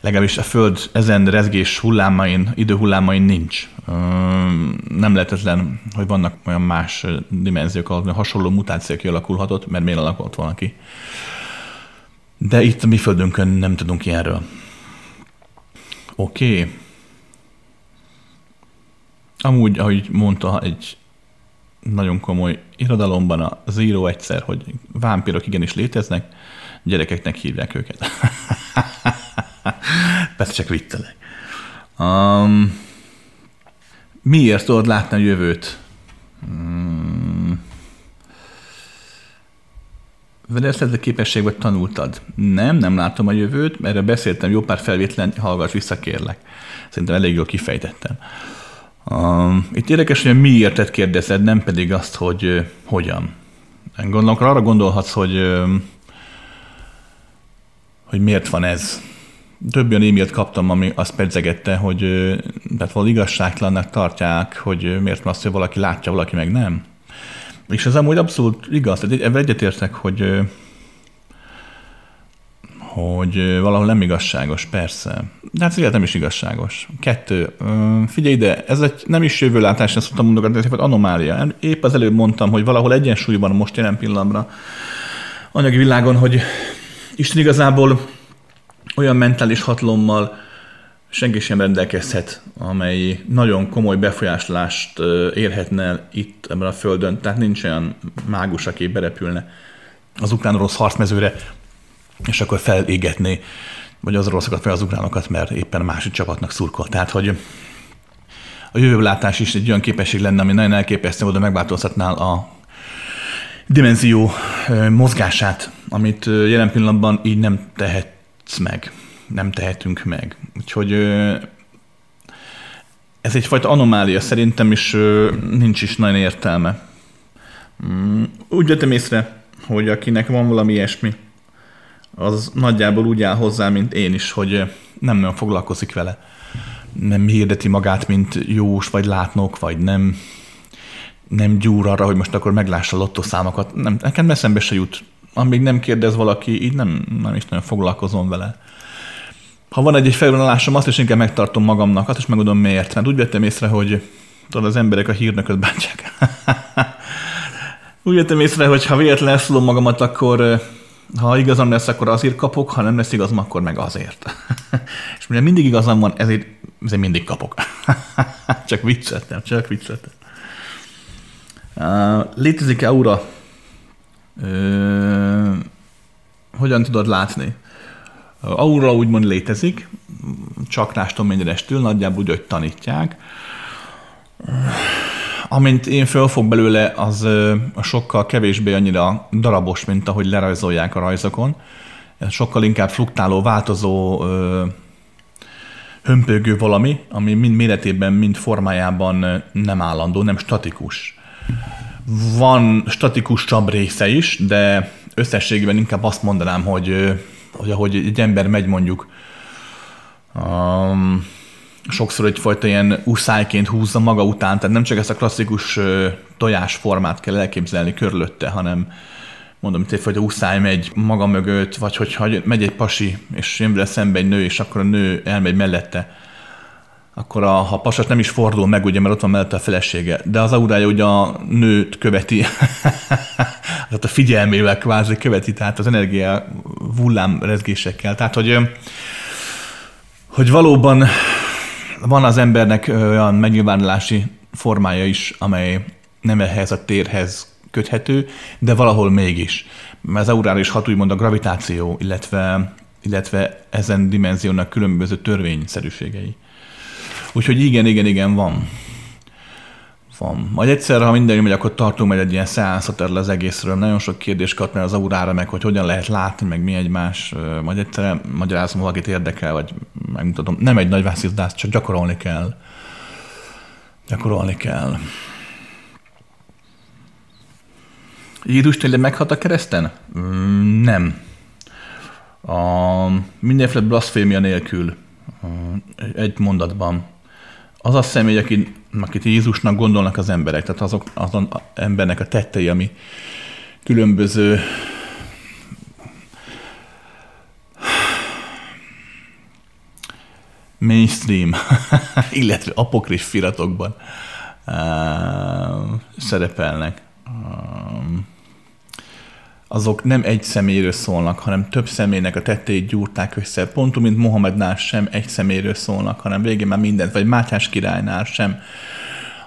[SPEAKER 1] Legalábbis a Föld ezen rezgés hullámain, időhullámain nincs. Nem lehetetlen, hogy vannak olyan más dimenziók, ahol hasonló mutáció kialakulhatott, mert miért alakult volna ki. De itt a mi földünkön nem tudunk ilyenről. Oké. Okay. Amúgy, ahogy mondta egy nagyon komoly irodalomban az író egyszer, hogy vámpirok igenis léteznek, gyerekeknek hívják őket. [laughs] Persze csak viccelek. Um, miért tudod látni a jövőt? Um, Vele képességben tanultad? Nem, nem látom a jövőt, erre beszéltem jó pár felvétlen, hallgass vissza kérlek. Szerintem elég jól kifejtettem. Um, itt érdekes, hogy miért kérdezed, nem pedig azt, hogy uh, hogyan. Gondolom, arra gondolhatsz, hogy, uh, hogy miért van ez. Több olyan e-mailt kaptam, ami azt pedzegette, hogy uh, tehát valami igazságtalannak tartják, hogy miért van azt, hogy valaki látja, valaki meg nem. És ez amúgy abszolút igaz, tehát ebben egyetértek, hogy hogy valahol nem igazságos, persze. De hát az életem is igazságos. Kettő. Figyelj ide, ez egy nem is jövőlátás, ezt szoktam mondogatni, ez egy anomália. Épp az előbb mondtam, hogy valahol egyensúlyban most jelen pillanatra anyagi világon, hogy Isten igazából olyan mentális hatalommal senki sem rendelkezhet, amely nagyon komoly befolyásolást érhetne itt ebben a földön. Tehát nincs olyan mágus, aki berepülne az ukrán-orosz harcmezőre, és akkor felégetné, vagy az oroszokat, vagy az ukránokat, mert éppen másik csapatnak szurkol. Tehát, hogy a jövőlátás is egy olyan képesség lenne, ami nagyon elképesztő oda megváltoztatná a dimenzió mozgását, amit jelen pillanatban így nem tehetsz meg nem tehetünk meg. Úgyhogy ez egyfajta anomália szerintem, is nincs is nagyon értelme. Mm, úgy vettem észre, hogy akinek van valami ilyesmi, az nagyjából úgy áll hozzá, mint én is, hogy nem nagyon foglalkozik vele. Nem hirdeti magát, mint jós, vagy látnok, vagy nem, nem gyúr arra, hogy most akkor meglássa a lottoszámokat. Nem, nekem eszembe se jut. Amíg nem kérdez valaki, így nem, nem is nagyon foglalkozom vele ha van egy, egy felvonulásom, azt is inkább megtartom magamnak, azt is megmondom miért. Mert úgy vettem észre, hogy tudod, az emberek a hírnököt bántják. [laughs] úgy vettem észre, hogy ha véletlenül elszólom magamat, akkor ha igazam lesz, akkor azért kapok, ha nem lesz igazam, akkor meg azért. [laughs] És mivel mindig igazam van, ezért, ezért mindig kapok. [laughs] csak vicceltem, csak vicceltem. Uh, létezik-e aura? Uh, hogyan tudod látni? Aura úgymond létezik, csakrástól mennyirestől, nagyjából úgy, hogy tanítják. Amint én fölfog belőle, az sokkal kevésbé annyira darabos, mint ahogy lerajzolják a rajzokon. Sokkal inkább fluktáló, változó, hömpögő valami, ami mind méretében, mind formájában nem állandó, nem statikus. Van csabb része is, de összességében inkább azt mondanám, hogy hogy ahogy egy ember megy mondjuk, um, sokszor egyfajta ilyen uszályként húzza maga után, tehát nem csak ezt a klasszikus tojásformát kell elképzelni körülötte, hanem mondom, hogy egyfajta úszáj megy maga mögött, vagy hogyha megy egy pasi, és jön vele szembe egy nő, és akkor a nő elmegy mellette, akkor a, ha a pasas nem is fordul meg, ugye, mert ott van mellette a felesége, de az aurája ugye a nőt követi, tehát [laughs] a figyelmével kvázi követi, tehát az energia hullám rezgésekkel. Tehát, hogy, hogy valóban van az embernek olyan megnyilvánulási formája is, amely nem ehhez a térhez köthető, de valahol mégis. Az aurára is hat úgymond a gravitáció, illetve, illetve ezen dimenziónak különböző törvényszerűségei. Úgyhogy igen, igen, igen, van. Van. Majd egyszer, ha minden megy, akkor tartunk majd egy ilyen szeánszot erről az egészről. Nagyon sok kérdés kap mert az aurára, meg hogy hogyan lehet látni, meg mi egymás. Majd egyszer magyarázom, valakit érdekel, vagy megmutatom. Nem egy nagy vászizdász, csak gyakorolni kell. Gyakorolni kell. Jézus tényleg meghalt a kereszten? Mm, nem. A mindenféle blasfémia nélkül. Egy mondatban. Az a személy, akit, akit Jézusnak gondolnak az emberek, tehát azok azon embernek a tettei, ami különböző mainstream, [laughs] illetve apokrif firatokban uh, szerepelnek. Um, azok nem egy személyről szólnak, hanem több személynek a tettét gyúrták össze. Pont úgy, mint Mohamednál sem egy személyről szólnak, hanem végén már mindent, vagy Mátyás királynál sem.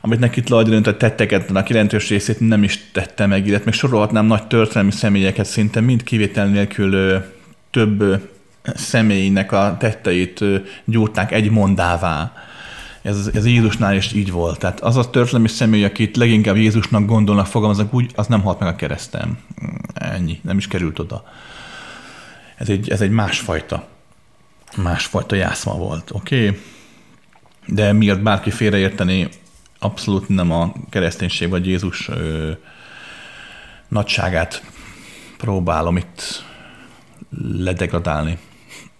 [SPEAKER 1] Amit neki tulajdonít tetteket, a jelentős részét nem is tette meg, illetve még sorolhatnám nagy történelmi személyeket, szinte mind kivétel nélkül több személynek a tetteit gyúrták egy mondává ez, ez Jézusnál is így volt. Tehát az a történelmi személy, akit leginkább Jézusnak gondolnak, fogalmaznak úgy, az nem halt meg a keresztem. Ennyi, nem is került oda. Ez egy, ez egy másfajta, másfajta jászma volt, oké? Okay? De miért bárki félreérteni, abszolút nem a kereszténység vagy Jézus ö, nagyságát próbálom itt ledegradálni.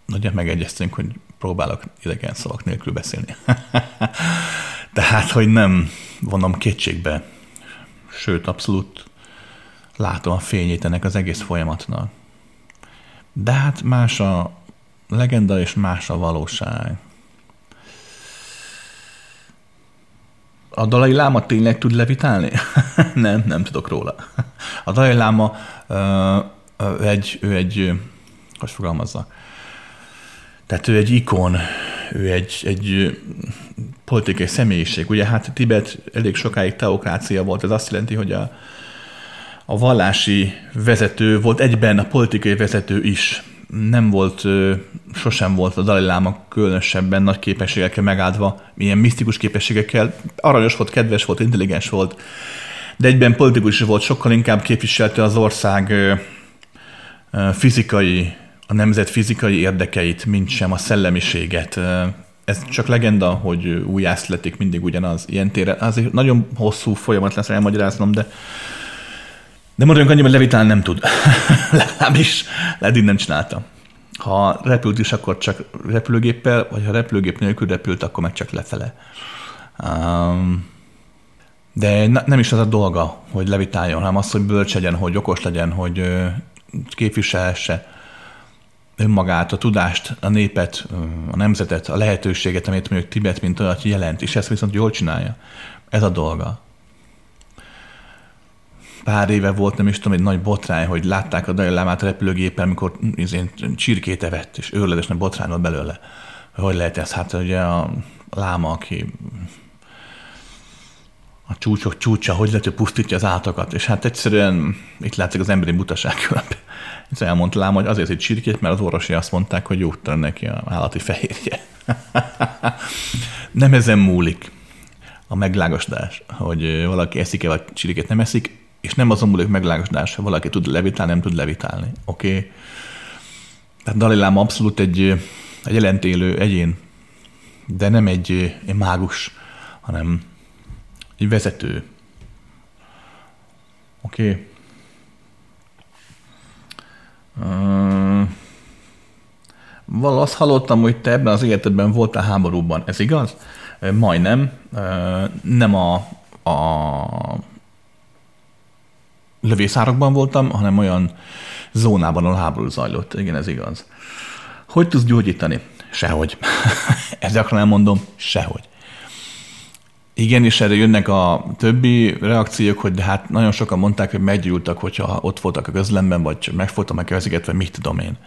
[SPEAKER 1] Nagyon megegyeztünk, hogy próbálok idegen szavak nélkül beszélni. [laughs] Tehát, hogy nem vonom kétségbe, sőt, abszolút látom a fényét ennek az egész folyamatnak. De hát más a legenda és más a valóság. A Dalai Láma tényleg tud levitálni? [laughs] nem, nem tudok róla. A Dalai Láma ő egy, ő egy, hogy fogalmazza, tehát ő egy ikon, ő egy, egy politikai személyiség. Ugye hát Tibet elég sokáig teokrácia volt, ez azt jelenti, hogy a, a vallási vezető volt egyben a politikai vezető is. Nem volt, sosem volt a Dalai Lama különösebben nagy képességekkel megáldva, milyen misztikus képességekkel. Aranyos volt, kedves volt, intelligens volt, de egyben politikus is volt, sokkal inkább képviselte az ország fizikai a nemzet fizikai érdekeit, mint sem a szellemiséget. Ez csak legenda, hogy újjászletik mindig ugyanaz ilyen téren. Azért nagyon hosszú folyamat lesz elmagyaráznom, de de maradjunk annyiban, hogy levitál nem tud. [laughs] Legalábbis eddig nem csinálta. Ha repült is, akkor csak repülőgéppel, vagy ha repülőgép nélkül repült, akkor meg csak lefele. Um, de nem is az a dolga, hogy levitáljon, hanem az, hogy bölcs legyen, hogy okos legyen, hogy képviselhesse önmagát, a tudást, a népet, a nemzetet, a lehetőséget, amit mondjuk Tibet, mint olyat jelent, és ezt viszont jól csinálja. Ez a dolga. Pár éve volt, nem is tudom, egy nagy botrány, hogy látták a Dalai Lámát repülőgépen, amikor izén, csirkét evett, és őrledesnek botrány volt belőle. Hogy lehet ez? Hát ugye a láma, aki a csúcsok csúcsa, hogy lehet, hogy pusztítja az átokat, és hát egyszerűen itt látszik az emberi butaság különben. Ez elmondta hogy azért egy csirkét, mert az orvosi azt mondták, hogy jót neki a állati fehérje. nem ezen múlik a meglágosdás, hogy valaki eszik-e, vagy csirkét nem eszik, és nem azon múlik meglágosdás, hogy valaki tud levitálni, nem tud levitálni. Oké? Okay? Tehát Dalai abszolút egy, egy jelentélő egyén, de nem egy, egy mágus, hanem egy vezető. Oké? Okay? Uh, azt hallottam, hogy te ebben az életedben voltál háborúban. Ez igaz? Majdnem. Nem a, a lövészárokban voltam, hanem olyan zónában, ahol háború zajlott. Igen, ez igaz. Hogy tudsz gyógyítani? Sehogy. [laughs] Ezt gyakran elmondom, sehogy. Igen, és erre jönnek a többi reakciók, hogy de hát nagyon sokan mondták, hogy meggyúltak, hogyha ott voltak a közlemben, vagy megfogtam a kezüket, vagy mit tudom én.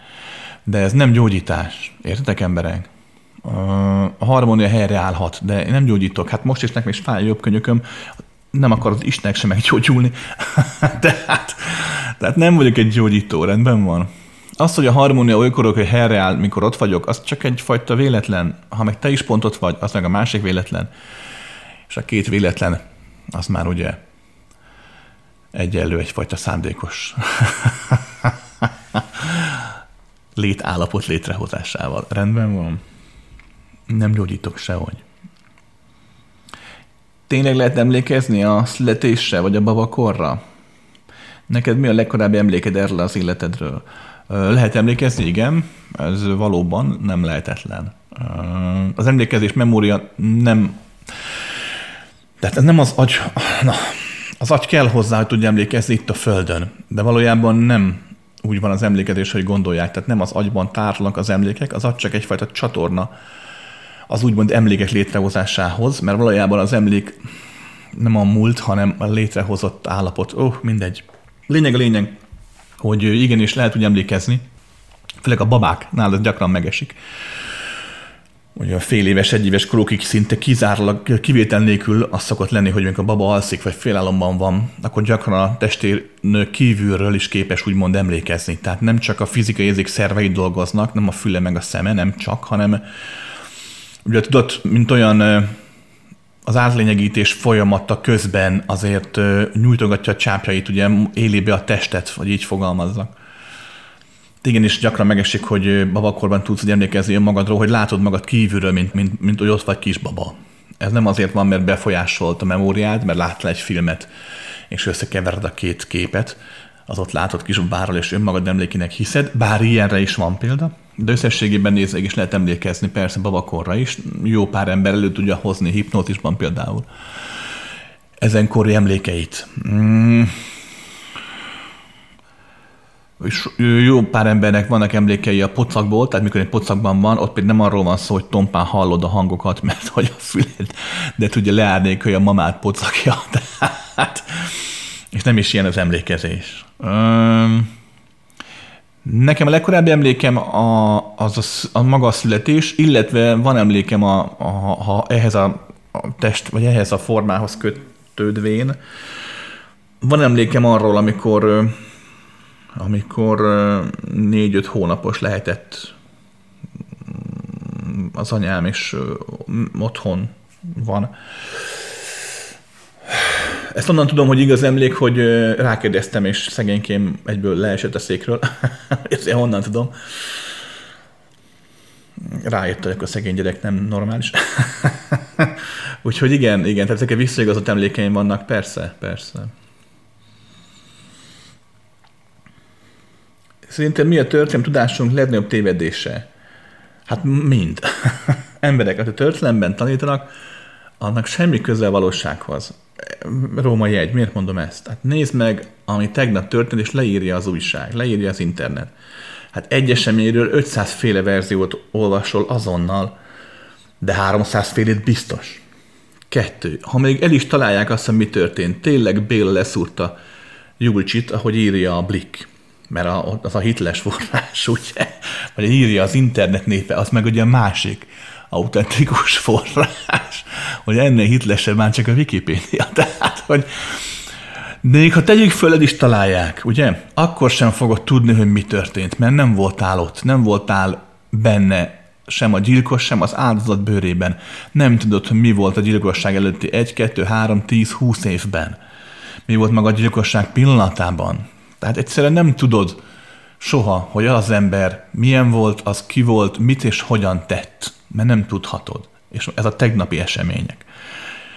[SPEAKER 1] De ez nem gyógyítás. Értetek, emberek? A harmónia helyre állhat, de én nem gyógyítok. Hát most is nekem is fáj a jobb könyököm, nem akar az Istenek sem meggyógyulni. [laughs] tehát, tehát nem vagyok egy gyógyító, rendben van. Az, hogy a harmónia olykor, hogy helyreáll, mikor ott vagyok, az csak egyfajta véletlen. Ha meg te is pont ott vagy, az meg a másik véletlen. És a két véletlen, az már ugye egyenlő egyfajta szándékos [laughs] létállapot létrehozásával. Rendben van? Nem gyógyítok sehogy. Tényleg lehet emlékezni a születésre, vagy a babakorra? Neked mi a legkorábbi emléked erről az életedről? Lehet emlékezni, igen, ez valóban nem lehetetlen. Az emlékezés memória nem... Tehát ez nem az agy... Na, az agy kell hozzá, hogy tudja emlékezni itt a Földön, de valójában nem úgy van az emlékezés, hogy gondolják. Tehát nem az agyban tárolnak az emlékek, az agy csak egyfajta csatorna az úgymond emlékek létrehozásához, mert valójában az emlék nem a múlt, hanem a létrehozott állapot. Ó, oh, mindegy. Lényeg a lényeg, hogy igenis lehet úgy emlékezni, főleg a babáknál ez gyakran megesik, a fél éves, egy éves korokig szinte kizárólag kivétel nélkül az szokott lenni, hogy amikor a baba alszik, vagy félálomban van, akkor gyakran a testérnő kívülről is képes úgymond emlékezni. Tehát nem csak a fizikai érzék szervei dolgoznak, nem a füle meg a szeme, nem csak, hanem ugye tudod, mint olyan az átlényegítés folyamata közben azért nyújtogatja a csápjait, ugye élébe a testet, vagy így fogalmazzak. Igen, és gyakran megesik, hogy babakorban tudsz emlékezni magadról, hogy látod magad kívülről, mint, mint, mint hogy ott vagy kisbaba. Ez nem azért van, mert befolyásolt a memóriád, mert láttál egy filmet, és összekevered a két képet, az ott látott kisbabáról, és önmagad emlékének hiszed, bár ilyenre is van példa, de összességében nézve is lehet emlékezni, persze babakorra is, jó pár ember elő tudja hozni hipnótisban például ezen kori emlékeit. Mm. Jó pár embernek vannak emlékei a pocakból, tehát mikor egy pocakban van, ott például nem arról van szó, hogy tompán hallod a hangokat, [laughs] mert hogy a füled, de tudja leárnék, hogy a mamát pocakja. [laughs] Tehát, és nem is ilyen az emlékezés. Nekem a legkorábbi emlékem a, az a, a maga a születés, illetve van emlékem a, a, ha ehhez a, a test, vagy ehhez a formához kötődvén. Van emlékem arról, amikor amikor négy-öt hónapos lehetett az anyám, és otthon van. Ezt onnan tudom, hogy igaz emlék, hogy rákérdeztem, és szegénykém egyből leesett a székről. [laughs] Ezt én honnan tudom. Rájött, hogy a szegény gyerek nem normális. [laughs] Úgyhogy igen, igen, tehát ezek visszaigazott emlékeim vannak, persze, persze. Szerintem mi a történelmi tudásunk legnagyobb tévedése? Hát mind. [laughs] Emberek, a történelemben tanítanak, annak semmi köze a valósághoz római egy, miért mondom ezt? Hát nézd meg, ami tegnap történt, és leírja az újság, leírja az internet. Hát egy eseményről 500 féle verziót olvasol azonnal, de 300 félét biztos. Kettő. Ha még el is találják azt, hogy mi történt, tényleg Béla leszúrta Julcsit, ahogy írja a Blick, mert a, az a hitles forrás, [laughs] ugye? Vagy írja az internet népe, az meg ugye a másik autentikus forrás, hogy ennél hitlesebb már csak a Wikipédia. [laughs] Tehát, hogy még ha tegyük föl, is találják, ugye? Akkor sem fogod tudni, hogy mi történt, mert nem voltál ott, nem voltál benne sem a gyilkos, sem az áldozat bőrében. Nem tudod, hogy mi volt a gyilkosság előtti 1, 2, 3, 10, 20 évben. Mi volt maga a gyilkosság pillanatában. Tehát egyszerűen nem tudod soha, hogy az ember milyen volt, az ki volt, mit és hogyan tett mert nem tudhatod. És ez a tegnapi események.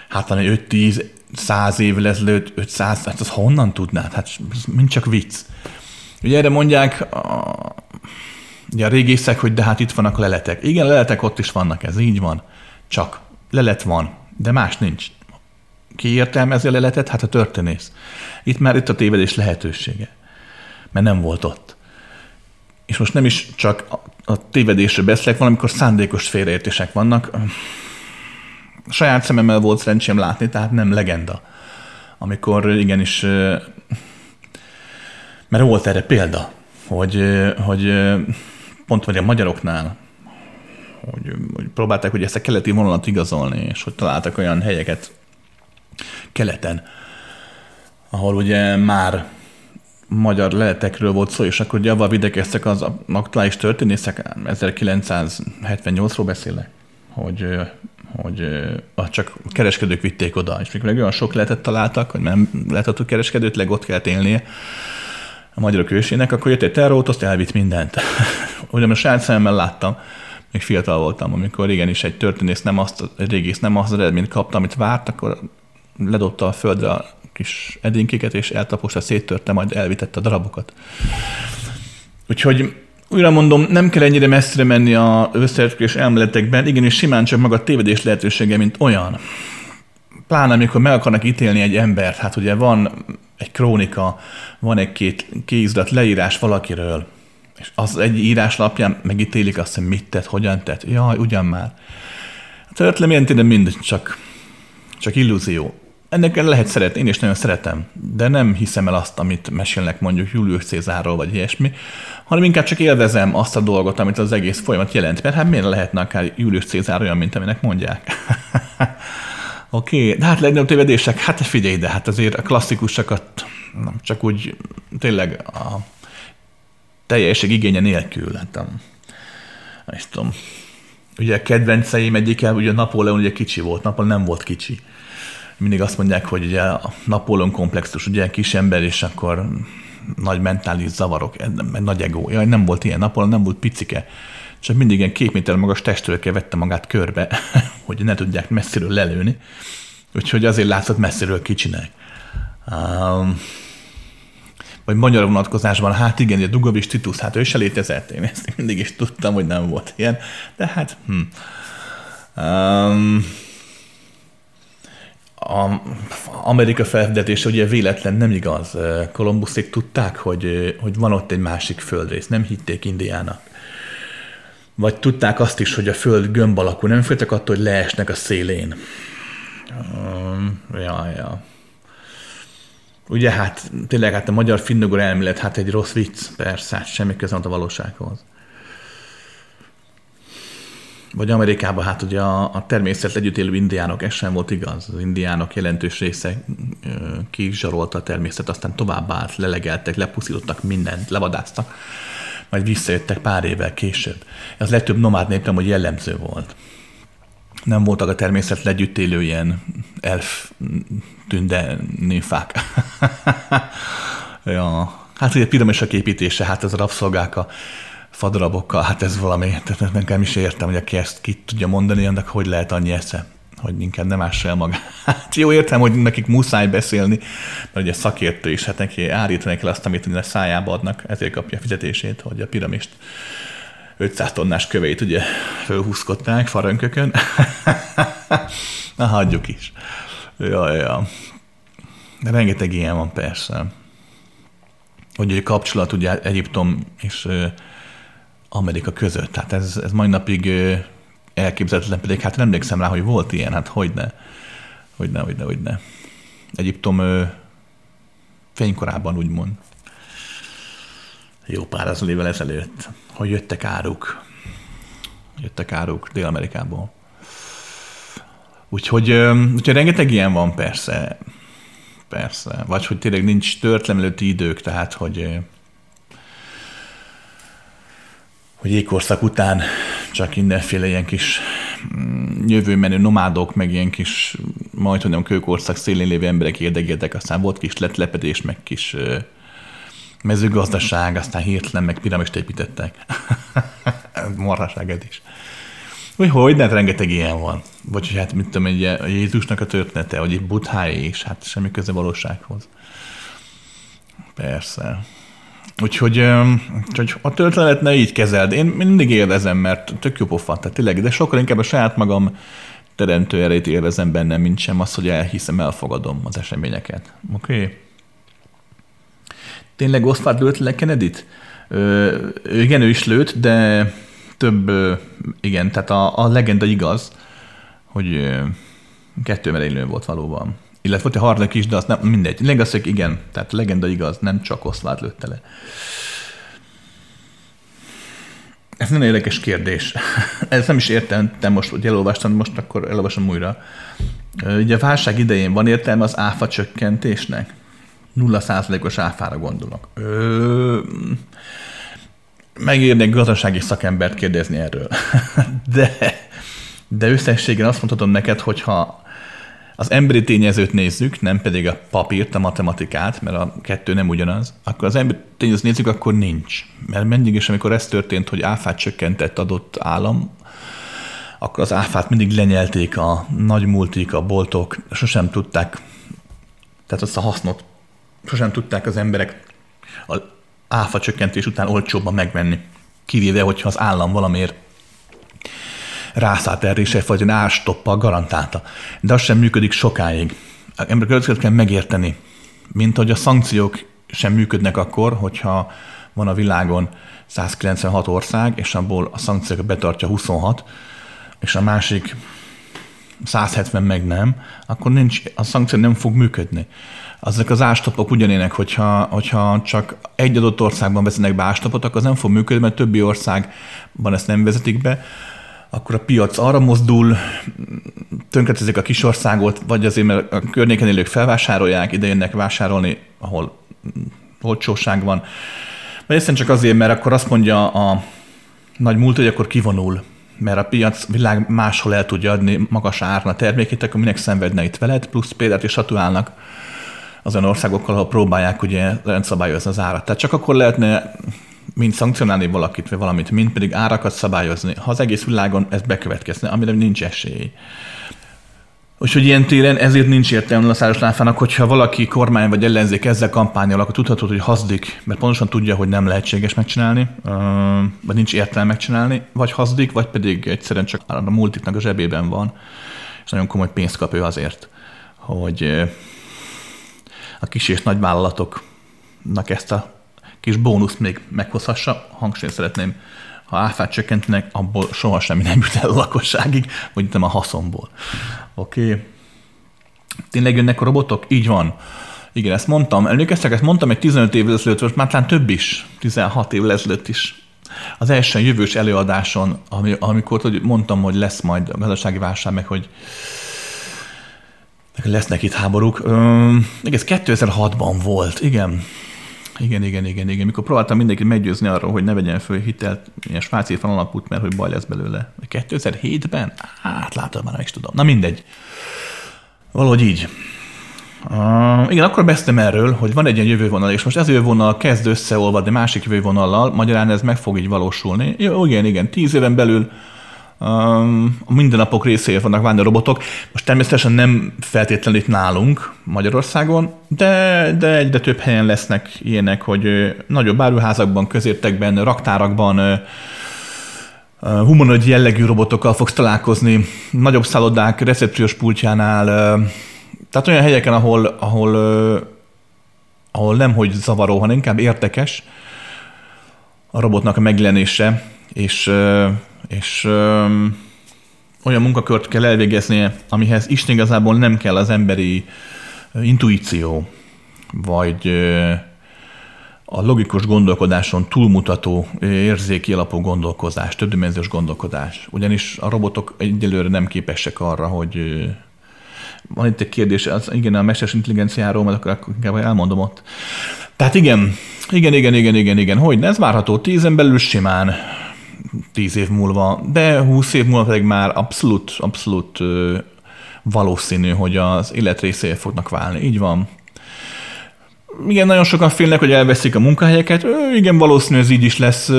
[SPEAKER 1] Hát van egy 5-10, 100 évvel ezelőtt, 500, hát az honnan tudnád? Hát mind csak vicc. Ugye erre mondják a, ugye a régészek, hogy de hát itt vannak a leletek. Igen, a leletek ott is vannak, ez így van. Csak lelet van, de más nincs. Ki értelmezi a leletet? Hát a történész. Itt már itt a tévedés lehetősége. Mert nem volt ott. És most nem is csak a tévedésre beszélek, valamikor szándékos félreértések vannak. Saját szememmel volt szerencsém látni, tehát nem legenda. Amikor igenis, mert volt erre példa, hogy, hogy pont vagy a magyaroknál, hogy, hogy próbálták hogy ezt a keleti vonalat igazolni, és hogy találtak olyan helyeket keleten, ahol ugye már magyar leletekről volt szó, és akkor ugye avval videkeztek az aktuális történészek, 1978-ról beszélek, hogy, hogy csak kereskedők vitték oda, és mikor olyan sok lehetett találtak, hogy nem lehetett, kereskedőt, leg ott kellett élnie a magyarok ősének, akkor jött egy terrort, azt elvitt mindent. [laughs] Ugye most saját szemmel láttam, még fiatal voltam, amikor régen is egy történész nem azt, egy régész nem azt az eredményt kapta, amit várt, akkor ledobta a földre a kis edinkéket, és eltaposta, széttörte, majd elvitette a darabokat. Úgyhogy újra mondom, nem kell ennyire messzire menni a összeesküvés elméletekben, igenis simán csak maga a tévedés lehetősége, mint olyan. Pláne amikor meg akarnak ítélni egy embert, hát ugye van egy krónika, van egy két kézdat leírás valakiről, és az egy írás lapján megítélik azt, hogy mit tett, hogyan tett. Jaj, ugyan már. A történelem ilyen mind csak, csak illúzió. Ennek lehet szeretni, én is nagyon szeretem, de nem hiszem el azt, amit mesélnek mondjuk Julius Cézárról, vagy ilyesmi, hanem inkább csak élvezem azt a dolgot, amit az egész folyamat jelent, mert hát miért lehetne akár Julius Cézár olyan, mint aminek mondják. [laughs] Oké, okay, de hát legnagyobb tévedések, hát figyelj ide, hát azért a klasszikusokat nem, csak úgy tényleg a teljesség igénye nélkül, hát a, nem tudom, ugye a kedvenceim egyike, ugye Napóleon ugye kicsi volt, Napóleon nem volt kicsi mindig azt mondják, hogy ugye a Napóleon komplexus, ugye kis ember, és akkor nagy mentális zavarok, nagy ego. Jaj, nem volt ilyen Napóleon, nem volt picike. Csak mindig ilyen két méter magas testőrkel vette magát körbe, [laughs] hogy ne tudják messziről lelőni. Úgyhogy azért látszott messziről kicsinek. Um, vagy magyar vonatkozásban, hát igen, a Dugovics Titus, hát ő se létezett, én ezt mindig is tudtam, hogy nem volt ilyen, de hát hm. Um, a Amerika felfedetése ugye véletlen nem igaz. Kolumbuszék tudták, hogy, hogy van ott egy másik földrész, nem hitték Indiának. Vagy tudták azt is, hogy a föld gömb alakú, nem féltek attól, hogy leesnek a szélén. Ja, ja. Ugye hát tényleg hát a magyar finnugor elmélet, hát egy rossz vicc, persze, hát semmi köze a valósághoz vagy Amerikában hát ugye a, a természet együtt élő indiánok, ez sem volt igaz. Az indiánok jelentős része kizsarolta a természet, aztán tovább állt, lelegeltek, lepuszítottak mindent, levadáztak, majd visszajöttek pár évvel később. Ez legtöbb nomád népem, hogy jellemző volt. Nem voltak a természet együtt élő ilyen elf tünde nőfák. [laughs] ja. Hát ugye piramisok építése, hát az a rabszolgák a fadarabokkal, hát ez valami, tehát nekem is értem, hogy aki ezt ki tudja mondani, annak hogy lehet annyi esze, hogy inkább nem ássa el magát. [laughs] Jó, értem, hogy nekik muszáj beszélni, mert ugye szakértő is, hát neki állítani kell azt, amit a szájába adnak, ezért kapja a fizetését, hogy a piramist 500 tonnás köveit ugye fölhúzkodták farönkökön. [laughs] Na, hagyjuk is. Ja, ja. De rengeteg ilyen van persze. Hogy egy kapcsolat ugye Egyiptom és Amerika között. Tehát ez, ez mai napig elképzelhetetlen, pedig hát nem emlékszem rá, hogy volt ilyen, hát hogyne. Hogyne, hogyne, hogyne. Egyiptom fénykorában úgymond. Jó pár az évvel ezelőtt, hogy jöttek áruk. Jöttek áruk Dél-Amerikából. Úgyhogy, úgyhogy rengeteg ilyen van persze. Persze. Vagy hogy tényleg nincs történelmi idők, tehát hogy hogy jégkorszak után csak mindenféle ilyen kis mm, jövőmenő nomádok, meg ilyen kis majd hogy nem kőkorszak szélén lévő emberek érdekeltek, aztán volt kis letlepedés, meg kis mezőgazdaság, aztán hirtelen meg piramist építettek. [laughs] Marhaság ez is. Úgy, hogy, de rengeteg ilyen van. Vagy hát, mit tudom, egy, a Jézusnak a története, vagy egy Budháé is, hát semmi köze valósághoz. Persze. Úgyhogy, úgyhogy a történet ne így kezeld. Én mindig élvezem, mert tök jó pofa, tehát tényleg, de sokkal inkább a saját magam teremtő erejét élvezem bennem, mint sem az, hogy elhiszem, elfogadom az eseményeket. Oké? Okay? Tényleg Oswald lőtt le Kennedy-t? Ö, igen, ő is lőtt, de több, igen, tehát a, a legenda igaz, hogy kettő merénylő volt valóban. Illetve volt egy harmadik is, de az nem, mindegy. Hogy igen, tehát a legenda igaz, nem csak Oswald lőtte le. Ez nem érdekes kérdés. [laughs] Ez nem is értem, te most, hogy elolvastam, most akkor elolvasom újra. Ugye a válság idején van értelme az áfa csökkentésnek? Nulla százalékos áfára gondolok. Ö, megérnék gazdasági szakembert kérdezni erről. [laughs] De, de összességen azt mondhatom neked, hogyha az emberi tényezőt nézzük, nem pedig a papírt, a matematikát, mert a kettő nem ugyanaz, akkor az emberi tényezőt nézzük, akkor nincs. Mert mindig is, amikor ez történt, hogy áfát csökkentett adott állam, akkor az áfát mindig lenyelték a nagy multik, a boltok, sosem tudták, tehát azt a hasznot sosem tudták az emberek a áfa csökkentés után olcsóbban megvenni. Kivéve, hogyha az állam valamiért rászállt és egyfajta ástoppal garantálta. De az sem működik sokáig. Emberek kell megérteni, mint hogy a szankciók sem működnek akkor, hogyha van a világon 196 ország, és abból a szankciókat betartja 26, és a másik 170 meg nem, akkor nincs, a szankció nem fog működni. Azok az ástopok ugyanének, hogyha, hogyha csak egy adott országban vezetnek be ástopot, akkor az nem fog működni, mert többi országban ezt nem vezetik be, akkor a piac arra mozdul, tönkretezik a kis országot, vagy azért, mert a környéken élők felvásárolják, ide jönnek vásárolni, ahol olcsóság van, vagy egyszerűen csak azért, mert akkor azt mondja a nagy múlt, hogy akkor kivonul, mert a piac világ máshol el tudja adni magas áron a termékét, akkor minek szenvedne itt veled, plusz példát is satuálnak azon országokkal, ahol próbálják ugye rendszabályozni az árat. Tehát csak akkor lehetne mind szankcionálni valakit, vagy valamit, mind pedig árakat szabályozni, ha az egész világon ez bekövetkezne, amire nincs esély. Úgyhogy ilyen téren ezért nincs értelme a száros láfának, hogyha valaki kormány vagy ellenzék ezzel kampányol, akkor tudhatod, hogy hazdik, mert pontosan tudja, hogy nem lehetséges megcsinálni, vagy nincs értelme megcsinálni, vagy hazdik, vagy pedig egyszerűen csak a multiknak a zsebében van, és nagyon komoly pénzt kap ő azért, hogy a kis és nagy vállalatoknak ezt a kis bónuszt még meghozhassa. Hangsúlyozni szeretném, ha áfát csökkentenek, abból soha semmi nem jut el a lakosságig, vagy nem a haszonból. Oké. Okay. Tényleg jönnek a robotok? Így van. Igen, ezt mondtam. Emlékeztek, ezt mondtam egy 15 évvel ezelőtt, most már talán több is, 16 évvel ezelőtt is. Az első jövős előadáson, amikor hogy mondtam, hogy lesz majd a gazdasági válság, meg hogy lesznek itt háborúk. ez 2006-ban volt, igen. Igen, igen, igen, igen. Mikor próbáltam mindenkit meggyőzni arról, hogy ne vegyen föl hitelt, ilyen svájci van alapút, mert hogy baj lesz belőle. 2007-ben? Hát látod, már nem is tudom. Na mindegy. Valahogy így. Uh, igen, akkor beszéltem erről, hogy van egy ilyen jövővonal, és most ez jövővonal kezd összeolvadni másik jövővonallal, magyarán ez meg fog így valósulni. Jó, igen, igen, tíz éven belül a mindennapok részéért vannak robotok. Most természetesen nem feltétlenül itt nálunk Magyarországon, de, de egyre több helyen lesznek ilyenek, hogy nagyobb áruházakban, közértekben, raktárakban, humanoid jellegű robotokkal fogsz találkozni, nagyobb szállodák recepciós pultjánál, tehát olyan helyeken, ahol, ahol, ahol nem hogy zavaró, hanem inkább érdekes a robotnak a megjelenése, és és öm, olyan munkakört kell elvégeznie, amihez is igazából nem kell az emberi intuíció, vagy a logikus gondolkodáson túlmutató érzéki alapú gondolkozás, többdimenziós gondolkodás. Ugyanis a robotok egyelőre nem képesek arra, hogy van itt egy kérdés, az, igen, a mesteres intelligenciáról, majd akkor, akkor inkább elmondom ott. Tehát igen, igen, igen, igen, igen, igen, hogy ez várható tízen belül simán tíz év múlva, de húsz év múlva pedig már abszolút, abszolút valószínű, hogy az élet részéje fognak válni. Így van. Igen, nagyon sokan félnek, hogy elveszik a munkahelyeket. Igen, valószínű, ez így is lesz.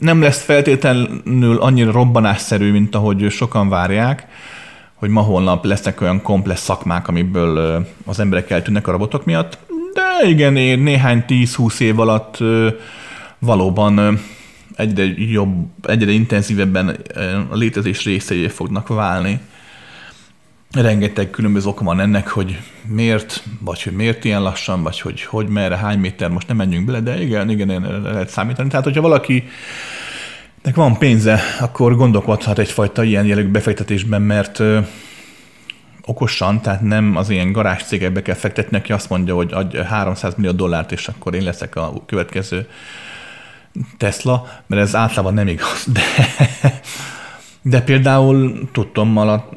[SPEAKER 1] Nem lesz feltétlenül annyira robbanásszerű, mint ahogy sokan várják, hogy ma holnap lesznek olyan komplex szakmák, amiből az emberek eltűnnek a robotok miatt. De igen, néhány 10-20 év alatt valóban egyre jobb, egyre intenzívebben a létezés részei fognak válni. Rengeteg különböző oka van ennek, hogy miért, vagy hogy miért ilyen lassan, vagy hogy hogy merre, hány méter, most nem menjünk bele, de igen, igen, igen lehet számítani. Tehát, hogyha valaki nek van pénze, akkor gondolkodhat egyfajta ilyen jellegű befektetésben, mert okosan, tehát nem az ilyen garázs cégekbe kell fektetni, aki azt mondja, hogy adj 300 millió dollárt, és akkor én leszek a következő Tesla, mert ez általában nem igaz. De, de például tudtommal a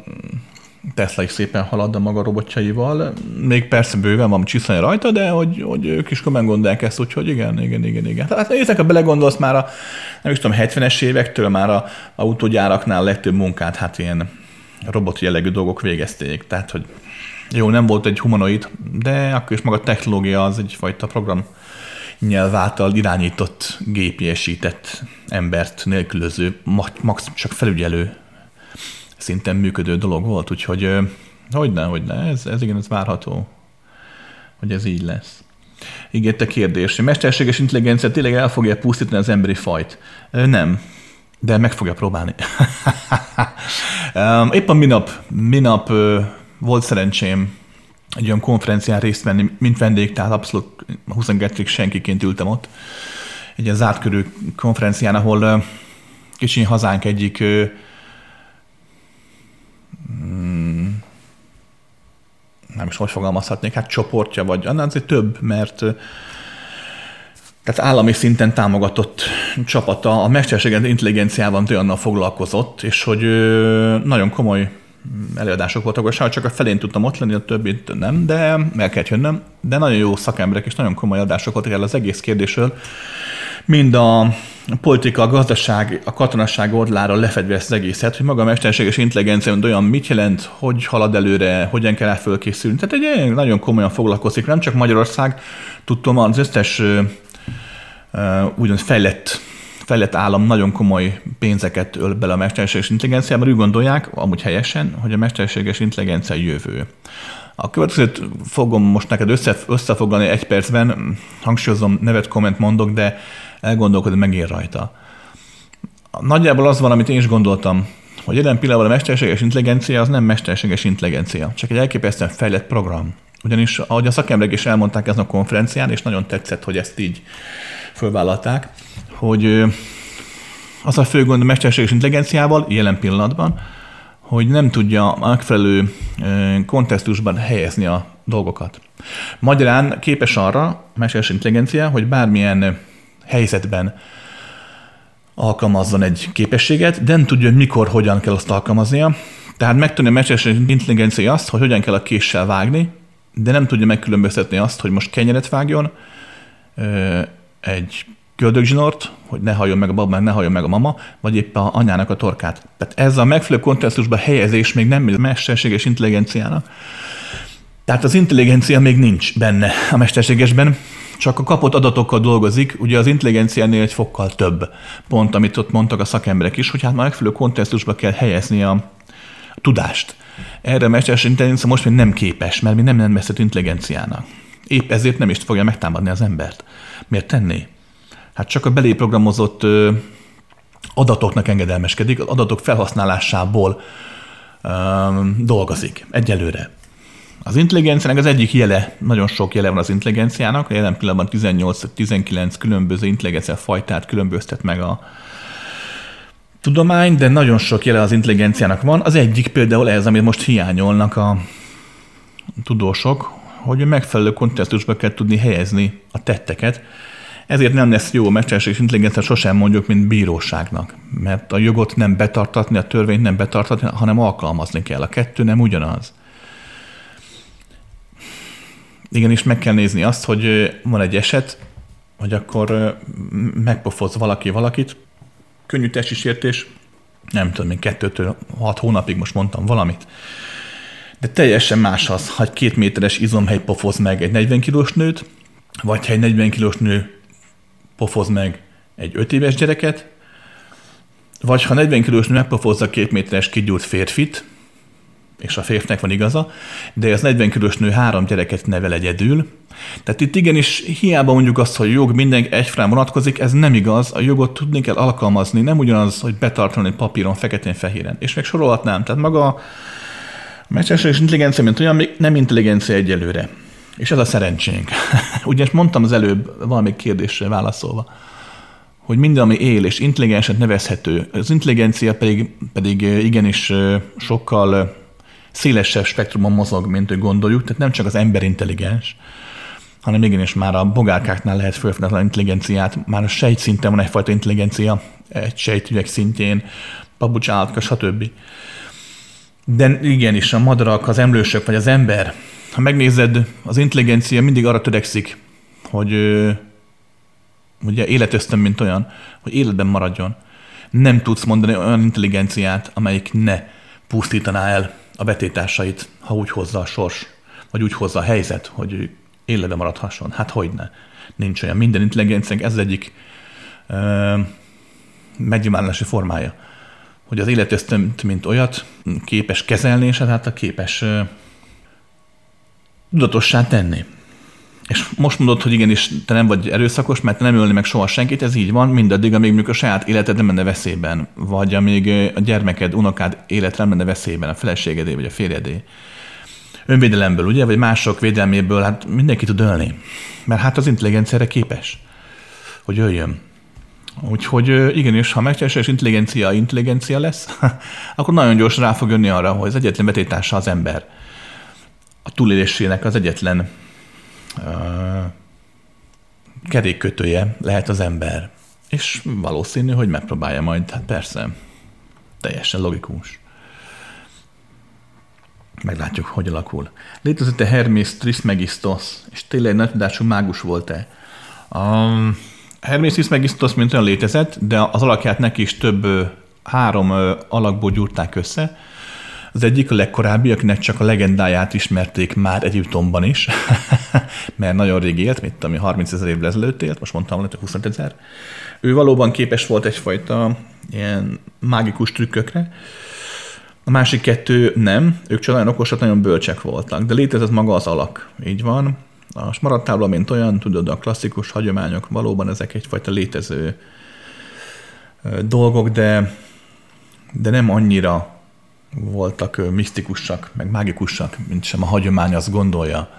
[SPEAKER 1] Tesla is szépen halad a maga robotjaival, még persze bőven van csiszolni rajta, de hogy, hogy ők is komolyan gondolják ezt, úgyhogy igen, igen, igen, igen. Hát nézzek, ha belegondolsz már a, nem is tudom, 70-es évektől már a autógyáraknál legtöbb munkát, hát ilyen robot jellegű dolgok végezték. Tehát, hogy jó, nem volt egy humanoid, de akkor is maga a technológia az egyfajta program nyelv által irányított, gépiesített embert nélkülöző, max csak felügyelő szinten működő dolog volt, úgyhogy hogyne, hogyne, ez, ez igen, ez várható, hogy ez így lesz. Ígérte kérdés, hogy mesterséges intelligencia tényleg el fogja pusztítani az emberi fajt? Nem, de meg fogja próbálni. [laughs] Éppen minap, minap volt szerencsém egy olyan konferencián részt venni, mint vendég, tehát abszolút 22 senkiként ültem ott. Egy ilyen zárt körű konferencián, ahol kicsi hazánk egyik mm, nem is hogy fogalmazhatnék, hát csoportja, vagy annál azért több, mert tehát állami szinten támogatott csapata a mesterséges intelligenciában olyannal foglalkozott, és hogy nagyon komoly előadások voltak, és csak a felén tudtam ott lenni, a többit nem, de el kellett jönnöm, de nagyon jó szakemberek és nagyon komoly adások voltak el az egész kérdésről, mind a politika, a gazdaság, a katonasság oldalára lefedve ezt az egészet, hogy maga a mesterséges intelligencia olyan mit jelent, hogy halad előre, hogyan kell fölkészülni. Tehát egy nagyon komolyan foglalkozik, nem csak Magyarország, tudtam az összes úgymond fejlett, fejlett állam nagyon komoly pénzeket öl bele a mesterséges intelligenciába, úgy gondolják, amúgy helyesen, hogy a mesterséges intelligencia jövő. A következőt fogom most neked össze, összefoglalni egy percben, hangsúlyozom, nevet komment mondok, de elgondolkodni megér rajta. Nagyjából az van, amit én is gondoltam, hogy jelen pillanatban a mesterséges intelligencia az nem mesterséges intelligencia, csak egy elképesztően fejlett program. Ugyanis, ahogy a szakemberek is elmondták ezen a konferencián, és nagyon tetszett, hogy ezt így fölvállalták, hogy az a fő gond a mesterséges intelligenciával jelen pillanatban, hogy nem tudja megfelelő kontextusban helyezni a dolgokat. Magyarán képes arra a mesterséges intelligencia, hogy bármilyen helyzetben alkalmazzon egy képességet, de nem tudja, hogy mikor, hogyan kell azt alkalmaznia. Tehát megtudja a mesterséges intelligencia azt, hogy hogyan kell a késsel vágni, de nem tudja megkülönböztetni azt, hogy most kenyeret vágjon, egy köldögzsinort, hogy ne halljon meg a baba, ne halljon meg a mama, vagy épp a anyának a torkát. Tehát ez a megfelelő kontextusban helyezés még nem mesterséges intelligenciának. Tehát az intelligencia még nincs benne a mesterségesben, csak a kapott adatokkal dolgozik, ugye az intelligenciánél egy fokkal több pont, amit ott mondtak a szakemberek is, hogy hát már megfelelő kontextusba kell helyezni a tudást. Erre a mesterséges intelligencia most még nem képes, mert mi nem nevezhet intelligenciának. Épp ezért nem is fogja megtámadni az embert. Miért tenné? Hát csak a belé programozott adatoknak engedelmeskedik, az adatok felhasználásából dolgozik egyelőre. Az intelligenciának az egyik jele, nagyon sok jele van az intelligenciának, jelen pillanatban 18-19 különböző intelligencia fajtát különböztet meg a tudomány, de nagyon sok jele az intelligenciának van. Az egyik például ez, amit most hiányolnak a tudósok, hogy megfelelő kontextusba kell tudni helyezni a tetteket, ezért nem lesz jó mesterséges intelligencia, sosem mondjuk, mint bíróságnak. Mert a jogot nem betartatni, a törvényt nem betartatni, hanem alkalmazni kell. A kettő nem ugyanaz. Igenis meg kell nézni azt, hogy van egy eset, hogy akkor megpofoz valaki valakit, könnyű testi sértés, nem tudom, én kettőtől hat hónapig most mondtam valamit, de teljesen más az, ha egy két méteres izomhely pofoz meg egy 40 kilós nőt, vagy ha egy 40 kilós nő pofoz meg egy 5 éves gyereket, vagy ha 40 kilós nő megpofozza két méteres kigyúrt férfit, és a férfnek van igaza, de az 40 körös nő három gyereket nevel egyedül. Tehát itt igenis hiába mondjuk azt, hogy jog mindenki egyfrán vonatkozik, ez nem igaz, a jogot tudni kell alkalmazni, nem ugyanaz, hogy betartani papíron, feketén-fehéren. És meg sorolhatnám, tehát maga a mesterséges intelligencia, mint olyan, még nem intelligencia egyelőre. És ez a szerencsénk. [laughs] Ugyanis mondtam az előbb valami kérdésre válaszolva, hogy minden, ami él és intelligensen nevezhető, az intelligencia pedig, pedig igenis sokkal szélesebb spektrumon mozog, mint hogy gondoljuk, tehát nem csak az ember intelligens, hanem igenis már a bogárkáknál lehet fölfedni az intelligenciát, már a sejt szinten van egyfajta intelligencia, egy sejtügyek szintjén, pabucsállatka, stb. De igenis, a madarak, az emlősök vagy az ember, ha megnézed, az intelligencia mindig arra törekszik, hogy ugye életöztem, mint olyan, hogy életben maradjon. Nem tudsz mondani olyan intelligenciát, amelyik ne pusztítaná el a betétásait, ha úgy hozza a sors, vagy úgy hozza a helyzet, hogy életben maradhasson. Hát hogy ne? Nincs olyan. Minden intelligenciánk ez egyik ö, megnyilvánulási formája. Hogy az életöztömt, mint olyat képes kezelni, és ezáltal képes ö, tudatossá tenni. És most mondod, hogy igenis te nem vagy erőszakos, mert nem ölni meg soha senkit, ez így van, mindaddig, amíg mondjuk a saját életed nem lenne veszélyben, vagy amíg a gyermeked, unokád élet nem lenne veszélyben, a feleségedé vagy a férjedé. Önvédelemből, ugye, vagy mások védelméből, hát mindenki tud ölni. Mert hát az intelligenciára képes, hogy öljön. Úgyhogy igenis, ha mesterséges intelligencia intelligencia lesz, [laughs] akkor nagyon gyorsan rá fog jönni arra, hogy az egyetlen betétása az ember. A túlélésének az egyetlen kerékkötője lehet az ember. És valószínű, hogy megpróbálja majd, hát persze, teljesen logikus. Meglátjuk, hogy alakul. Létezett-e Hermes Trismegistos, és tényleg nagy tudású mágus volt-e? A Hermes Trismegistos mint olyan létezett, de az alakját neki is több három alakból gyúrták össze, az egyik a legkorábbi, akinek csak a legendáját ismerték már Egyiptomban is, [laughs] mert nagyon rég élt, mint ami 30 ezer évvel ezelőtt élt, most mondtam, hogy 25 ezer. Ő valóban képes volt egyfajta ilyen mágikus trükkökre, a másik kettő nem, ők csak nagyon okosak, nagyon bölcsek voltak, de létezett maga az alak, így van. A smaradtábla, mint olyan, tudod, a klasszikus hagyományok, valóban ezek egyfajta létező dolgok, de, de nem annyira voltak misztikusak, meg mágikusak, mint sem a hagyomány azt gondolja,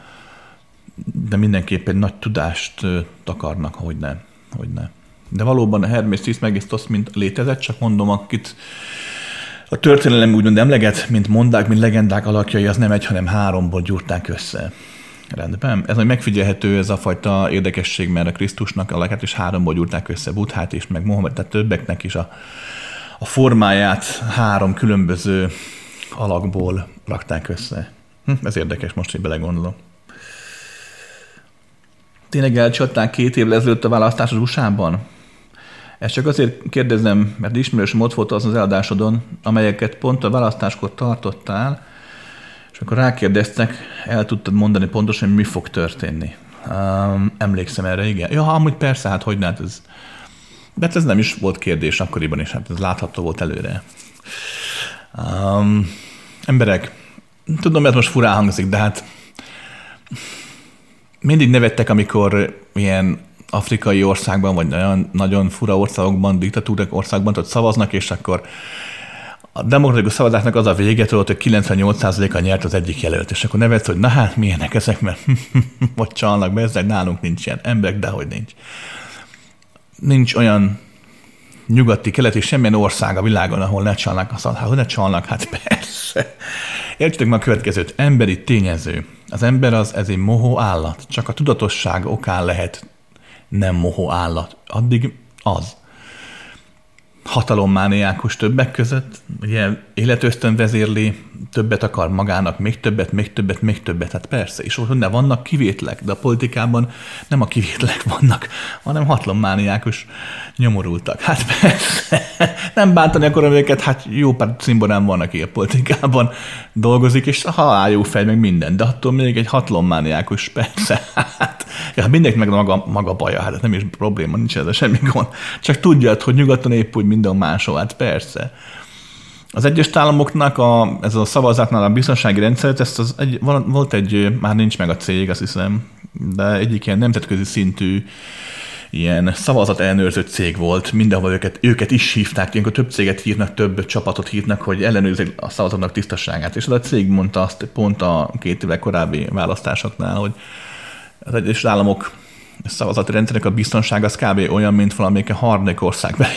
[SPEAKER 1] de mindenképp egy nagy tudást takarnak, hogy ne. Hogy ne. De valóban a Hermes Trismegistos mint létezett, csak mondom, akit a történelem úgymond emleget, mint mondák, mint legendák alakjai, az nem egy, hanem háromból gyúrták össze. Rendben. Ez majd megfigyelhető ez a fajta érdekesség, mert a Krisztusnak alakját is háromból gyúrták össze, Buthát is, meg Mohamed, tehát többeknek is a a formáját három különböző alakból rakták össze. Hm, ez érdekes most, hogy belegondolom. Tényleg elcsatták két évvel ezelőtt a választás az USA-ban? Ezt csak azért kérdezem, mert ismerős ott volt az az eladásodon, amelyeket pont a választáskor tartottál, és akkor rákérdeztek, el tudtad mondani pontosan, hogy mi fog történni. Um, emlékszem erre, igen. Ja, amúgy persze, hát hogy hát ez de hát ez nem is volt kérdés akkoriban is, hát ez látható volt előre. Um, emberek, tudom, ez most furán hangzik, de hát mindig nevettek, amikor ilyen afrikai országban, vagy nagyon, nagyon fura országokban, diktatúrák országban ott szavaznak, és akkor a demokratikus szavazásnak az a vége, tudod, hogy 98%-a nyert az egyik jelölt, és akkor nevetsz, hogy na hát milyenek ezek, mert [laughs] vagy csalnak be, ezek nálunk nincs ilyen emberek, de hogy nincs nincs olyan nyugati, keleti, semmilyen ország a világon, ahol ne csalnak a szal. Hát, hogy ne csalnak? Hát persze. Értsétek meg a következőt. Emberi tényező. Az ember az, ez egy mohó állat. Csak a tudatosság okán lehet nem mohó állat. Addig az hatalommániákus többek között, ugye életösztön vezérli, többet akar magának, még többet, még többet, még többet, hát persze, és ott vannak kivétlek, de a politikában nem a kivétlek vannak, hanem hatalommániákus nyomorultak. Hát persze, nem bántani akarom őket, hát jó pár cimborán van, aki a politikában dolgozik, és ha jó fej, meg minden, de attól még egy hatalommániákus, persze, hát ja, mindenki meg maga, maga baja, hát nem is probléma, nincs ez semmi gond. Csak tudjad, hogy nyugaton épp úgy minden máshol, hát persze. Az egyes államoknak a, ez a szavazatnál a biztonsági rendszert, ezt az egy, volt egy, már nincs meg a cég, azt hiszem, de egyik ilyen nemzetközi szintű ilyen szavazat ellenőrző cég volt, mindenhol őket, őket is hívták, ilyenkor több céget hívnak, több csapatot hívnak, hogy ellenőrzik a szavazatnak tisztaságát. És az a cég mondta azt pont a két évvel korábbi választásoknál, hogy az Egyesült Államok szavazati rendszernek a biztonság az kb. olyan, mint valamelyik a harmadik országbeli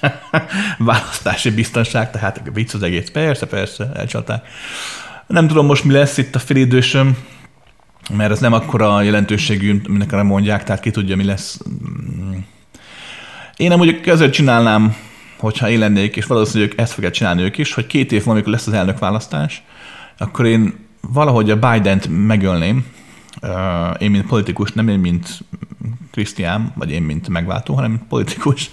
[SPEAKER 1] [laughs] választási biztonság, tehát vicc az egész. Persze, persze, elcsalták. Nem tudom most mi lesz itt a félidősöm, mert ez nem akkora jelentőségű, aminek mondják, tehát ki tudja, mi lesz. Én nem mondjuk ezért csinálnám, hogyha én lennék, és valószínűleg ezt fogják csinálni ők is, hogy két év múlva, amikor lesz az elnökválasztás, akkor én valahogy a Biden-t megölném, én, mint politikus, nem én, mint Krisztián, vagy én, mint megváltó, hanem mint politikus.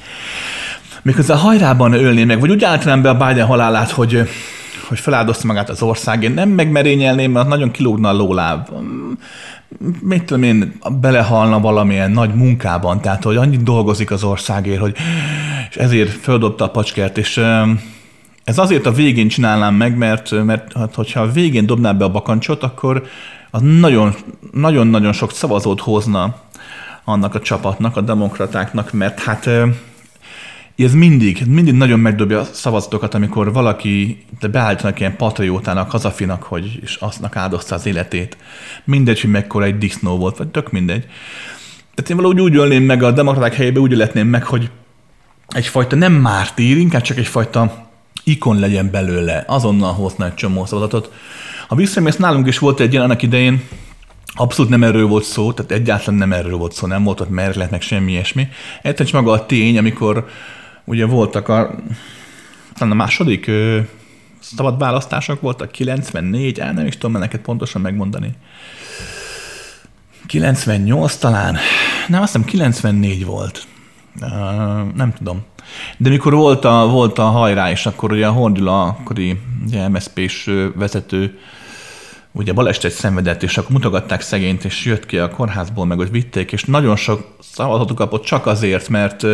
[SPEAKER 1] Miközben hajrában ölném meg, vagy úgy állítanám be a Biden halálát, hogy hogy feláldozta magát az ország. Én nem megmerényelném, mert nagyon kilógna a lóláb. Mit tudom én, belehalna valamilyen nagy munkában, tehát hogy annyit dolgozik az országért, hogy és ezért földobta a pacskert, és ez azért a végén csinálnám meg, mert, mert hát, hogyha a végén dobná be a bakancsot, akkor az nagyon, nagyon-nagyon sok szavazót hozna annak a csapatnak, a demokratáknak, mert hát ez mindig, mindig nagyon megdobja a szavazatokat, amikor valaki de beállítanak ilyen patriótának, hazafinak, hogy és aznak áldozta az életét. Mindegy, hogy mekkora egy disznó volt, vagy tök mindegy. Tehát én valahogy úgy ölném meg a demokraták helyébe, úgy letném meg, hogy egyfajta nem mártír, inkább csak egyfajta ikon legyen belőle, azonnal hozna egy csomó szavazatot. A visszamész nálunk is volt egy ilyen annak idején, Abszolút nem erről volt szó, tehát egyáltalán nem erről volt szó, nem volt ott merlet, meg semmi ilyesmi. Egyszerűen maga a tény, amikor ugye voltak a, talán a második ö, szabad választások voltak, 94, el nem is tudom neked pontosan megmondani. 98 talán? Nem, azt hiszem 94 volt. Uh, nem tudom. De mikor volt a, volt a hajrá, és akkor ugye a Hordula, akkori MSZP-s vezető, ugye balesetet szenvedett, és akkor mutogatták szegényt, és jött ki a kórházból, meg hogy vitték, és nagyon sok szavazatot kapott csak azért, mert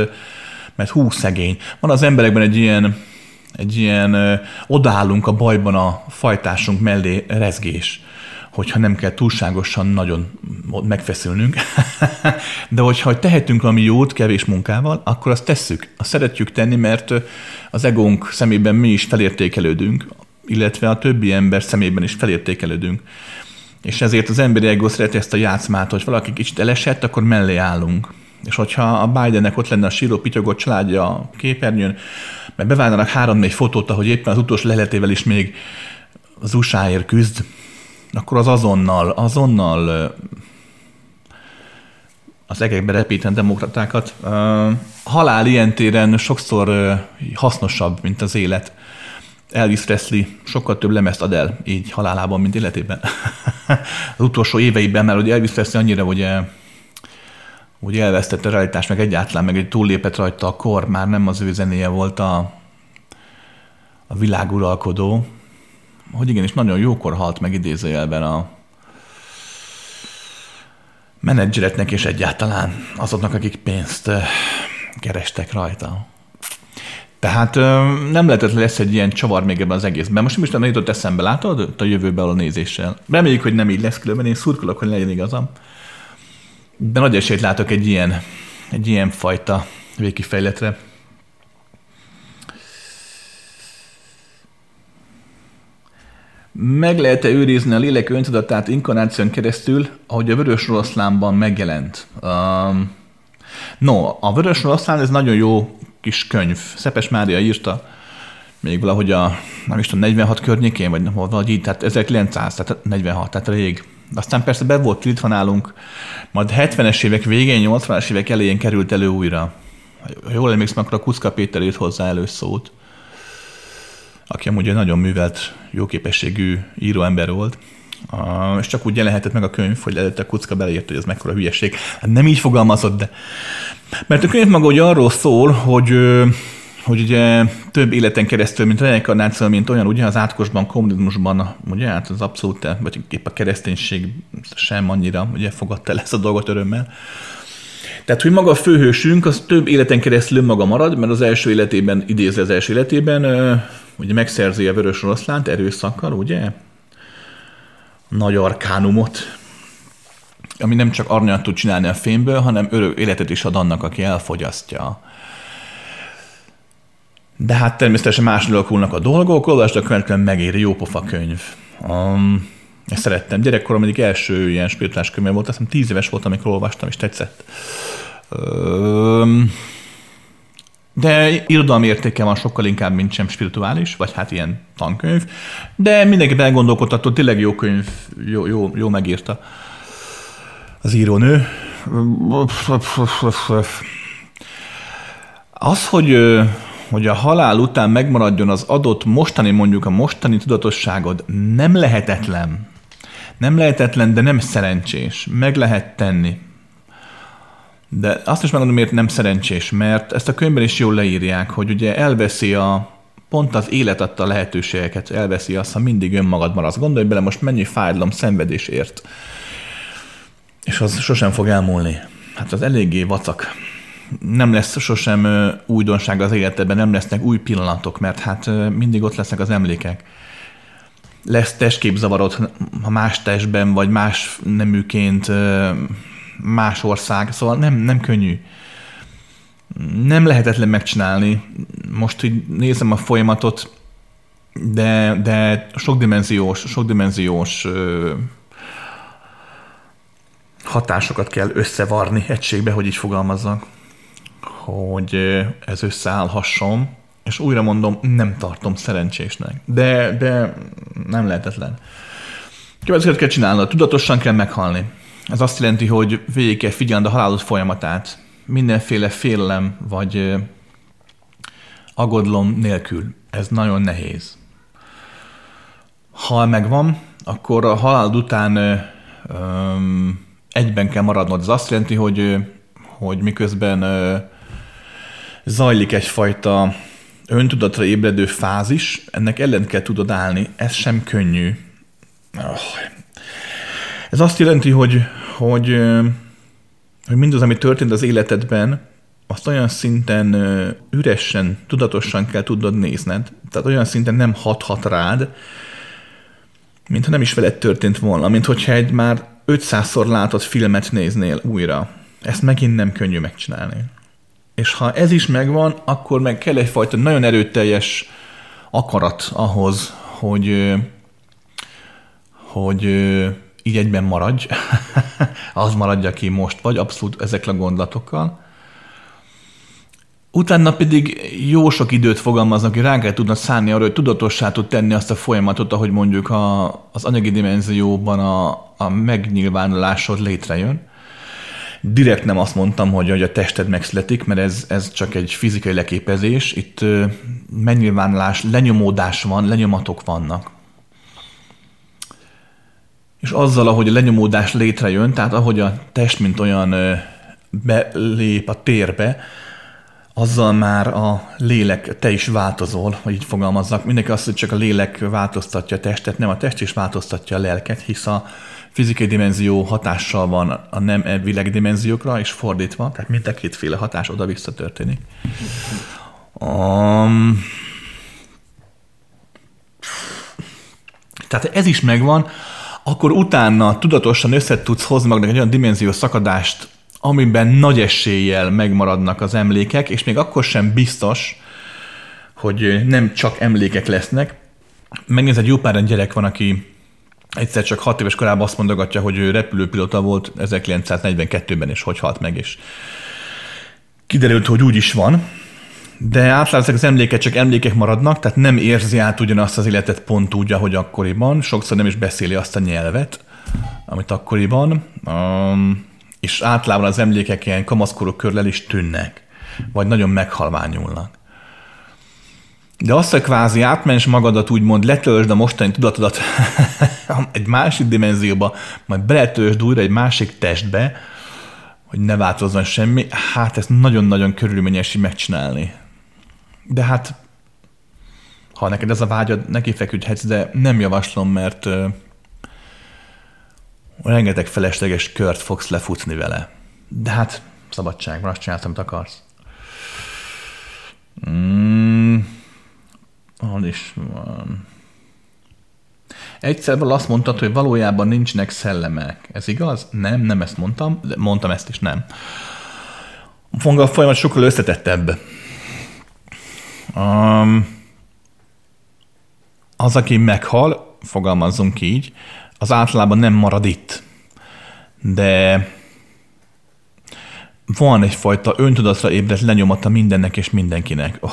[SPEAKER 1] mert hú, szegény. Van az emberekben egy ilyen, egy ilyen odállunk a bajban a fajtásunk mellé rezgés hogyha nem kell túlságosan nagyon megfeszülnünk. [laughs] De hogyha tehetünk valami jót kevés munkával, akkor azt tesszük. Azt szeretjük tenni, mert az egónk szemében mi is felértékelődünk, illetve a többi ember szemében is felértékelődünk. És ezért az emberi ego szereti ezt a játszmát, hogy valaki kicsit elesett, akkor mellé állunk. És hogyha a Bidennek ott lenne a síró pityogott családja a képernyőn, mert bevállalnak három-négy fotót, ahogy éppen az utolsó leletével is még az usa küzd, akkor az azonnal, azonnal az egekbe repíten demokratákat. Halál ilyen téren sokszor hasznosabb, mint az élet. Elvis Presley sokkal több lemezt ad el így halálában, mint életében. [laughs] az utolsó éveiben, mert ugye Elvis Presley annyira ugye úgy elvesztette a realitást, meg egyáltalán meg egy túllépett rajta a kor, már nem az ő zenéje volt a, a világuralkodó, hogy igenis nagyon jókor halt meg idézőjelben a menedzsereknek és egyáltalán azoknak, akik pénzt kerestek rajta. Tehát nem lehetett lesz egy ilyen csavar még ebben az egészben. Most is nem jutott eszembe, látod, a jövőbe a nézéssel. Reméljük, hogy nem így lesz, különben én szurkolok, hogy legyen igazam. De nagy esélyt látok egy ilyen, egy ilyen fajta végkifejletre. Meg lehet-e őrizni a lélek öntudatát inkarnáción keresztül, ahogy a Vörös Rosszlánban megjelent? Um, no, a Vörös Rosszlán ez nagyon jó kis könyv. Szepes Mária írta még valahogy a, nem is tudom, 46 környékén, vagy valahogy így, tehát 1900, tehát 46, tehát rég. Aztán persze be volt tiltva nálunk, majd 70-es évek végén, 80-as évek elején került elő újra. Ha jól emlékszem, akkor a Kuszka Péter írt hozzá előszót, aki amúgy egy nagyon művelt, jóképességű íróember volt. Uh, és csak úgy jelenhetett meg a könyv, hogy előtte a Kucka beleírt, hogy ez mekkora hülyeség. Hát nem így fogalmazott, de... Mert a könyv maga ugye arról szól, hogy hogy ugye több életen keresztül, mint reinkarnáció, mint olyan, ugye az átkosban, kommunizmusban, ugye hát az abszolút, vagy épp a kereszténység sem annyira ugye fogadta el ezt a dolgot örömmel. Tehát, hogy maga a főhősünk, az több életen keresztül maga marad, mert az első életében, idézi az első életében, ugye megszerzi a vörös oroszlánt erőszakkal, ugye? Nagy arkánumot, ami nem csak aranyat tud csinálni a fényből, hanem örök életet is ad annak, aki elfogyasztja. De hát természetesen más alakulnak a dolgok, olvasd a könyvet, megéri, jó pofa könyv. Um, ezt szerettem. Gyerekkorom egyik első ilyen spirituális könyv volt, azt hiszem tíz éves voltam, amikor olvastam, és tetszett. Um, de irodalmi értéke van sokkal inkább, mint sem spirituális, vagy hát ilyen tankönyv. De mindenki elgondolkodható, tényleg jó könyv, jó, jó, jó megírta az írónő. Az, hogy, hogy a halál után megmaradjon az adott mostani, mondjuk a mostani tudatosságod, nem lehetetlen. Nem lehetetlen, de nem szerencsés. Meg lehet tenni. De azt is megmondom, miért nem szerencsés, mert ezt a könyvben is jól leírják, hogy ugye elveszi a, pont az élet adta lehetőségeket, elveszi azt, ha mindig önmagad maradsz. Gondolj bele, most mennyi fájdalom, szenvedés ért és az sosem fog elmúlni. Hát az eléggé vacak. Nem lesz sosem újdonság az életedben, nem lesznek új pillanatok, mert hát mindig ott lesznek az emlékek. Lesz testképzavarod, ha más testben, vagy más neműként, más ország, szóval nem, nem könnyű. Nem lehetetlen megcsinálni. Most így nézem a folyamatot, de, de sokdimenziós, sokdimenziós hatásokat kell összevarni egységbe, hogy így fogalmazzak, hogy ez összeállhasson, és újra mondom, nem tartom szerencsésnek, de, de nem lehetetlen. Következőt kell csinálnod, tudatosan kell meghalni. Ez azt jelenti, hogy végig kell figyelned a halálod folyamatát, mindenféle félelem vagy agodlom nélkül. Ez nagyon nehéz. Ha megvan, akkor a halálod után öm, egyben kell maradnod. Ez azt jelenti, hogy, hogy miközben zajlik egyfajta öntudatra ébredő fázis, ennek ellen kell tudod állni. Ez sem könnyű. Ez azt jelenti, hogy, hogy, hogy mindaz, ami történt az életedben, azt olyan szinten üresen, tudatosan kell tudnod nézned, tehát olyan szinten nem hathat rád, mintha nem is veled történt volna, mint hogyha egy már 500-szor látott filmet néznél újra. Ezt megint nem könnyű megcsinálni. És ha ez is megvan, akkor meg kell egyfajta nagyon erőteljes akarat ahhoz, hogy, hogy így egyben maradj, [laughs] az maradja, aki most vagy, abszolút ezekkel a gondolatokkal. Utána pedig jó sok időt fogalmaznak, hogy rá kell tudnod szállni arra, hogy tudatossá tud tenni azt a folyamatot, ahogy mondjuk a, az anyagi dimenzióban a, a megnyilvánulásod létrejön. Direkt nem azt mondtam, hogy, hogy a tested megszületik, mert ez, ez csak egy fizikai leképezés. Itt megnyilvánulás, lenyomódás van, lenyomatok vannak. És azzal, ahogy a lenyomódás létrejön, tehát ahogy a test, mint olyan belép a térbe, azzal már a lélek, te is változol, hogy így fogalmazzak. Mindenki azt, hogy csak a lélek változtatja a testet, nem a test is változtatja a lelket, hisz a fizikai dimenzió hatással van a nem világdimenziókra, és fordítva, tehát mind a kétféle hatás oda-vissza történik. Um, tehát ez is megvan, akkor utána tudatosan össze tudsz hozni magnak egy olyan dimenzió szakadást, amiben nagy eséllyel megmaradnak az emlékek, és még akkor sem biztos, hogy nem csak emlékek lesznek. Megnézed, egy jó pár gyerek van, aki egyszer csak hat éves korában azt mondogatja, hogy ő repülőpilota volt 1942-ben, és hogy halt meg, és kiderült, hogy úgy is van, de általában az emlékek csak emlékek maradnak, tehát nem érzi át ugyanazt az életet pont úgy, ahogy akkoriban, sokszor nem is beszéli azt a nyelvet, amit akkoriban. Um, és általában az emlékek ilyen kamaszkorok körül is tűnnek, vagy nagyon meghalványulnak. De azt, hogy kvázi átmens magadat, úgymond letöltsd a mostani tudatodat [laughs] egy másik dimenzióba, majd beletöltsd újra egy másik testbe, hogy ne változzon semmi, hát ezt nagyon-nagyon körülményes megcsinálni. De hát, ha neked ez a vágyad, neki feküdhetsz, de nem javaslom, mert rengeteg felesleges kört fogsz lefutni vele. De hát szabadság, azt csináltam, amit akarsz. Mm, hol is van? Egyszer azt mondtad, hogy valójában nincsenek szellemek. Ez igaz? Nem, nem ezt mondtam, de mondtam ezt is, nem. A folyamat sokkal összetettebb. Um, az, aki meghal, fogalmazzunk így, az általában nem marad itt. De van egyfajta öntudatra ébredt lenyomata mindennek és mindenkinek. Oh.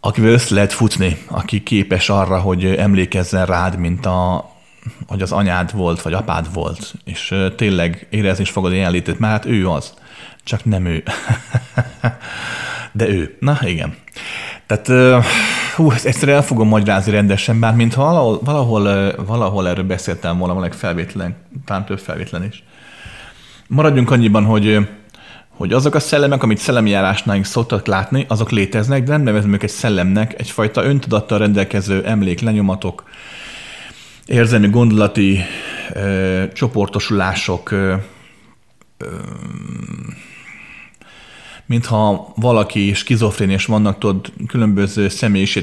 [SPEAKER 1] Akivel össze lehet futni, aki képes arra, hogy emlékezzen rád, mint a, hogy az anyád volt, vagy apád volt, és tényleg érezni is fogod jelenlétét, mert hát ő az, csak nem ő. [laughs] De ő. Na, igen. Tehát, hú, ezt egyszerűen el fogom magyarázni rendesen, bár mintha valahol, valahol, valahol erről beszéltem volna, valami felvétlen, talán több felvétlen is. Maradjunk annyiban, hogy hogy azok a szellemek, amit szellemi járásnál szoktak látni, azok léteznek, de nem nevezem őket szellemnek, egyfajta öntudattal rendelkező emlék, lenyomatok, érzelmi, gondolati ö, csoportosulások, ö, ö, mintha valaki skizofrén és vannak tudod, különböző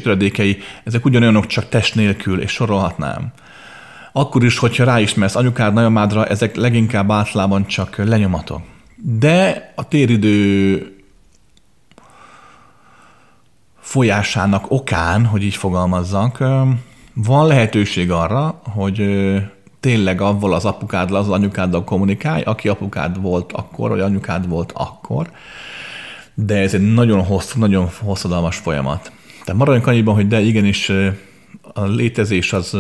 [SPEAKER 1] töredékei, ezek ugyanolyanok csak test nélkül, és sorolhatnám. Akkor is, hogyha ráismersz anyukád, nagyomádra, ezek leginkább általában csak lenyomatok. De a téridő folyásának okán, hogy így fogalmazzak, van lehetőség arra, hogy tényleg avval az apukáddal, az anyukáddal kommunikálj, aki apukád volt akkor, vagy anyukád volt akkor, de ez egy nagyon hosszú, nagyon hosszadalmas folyamat. Tehát maradjunk annyiban, hogy de igenis a létezés az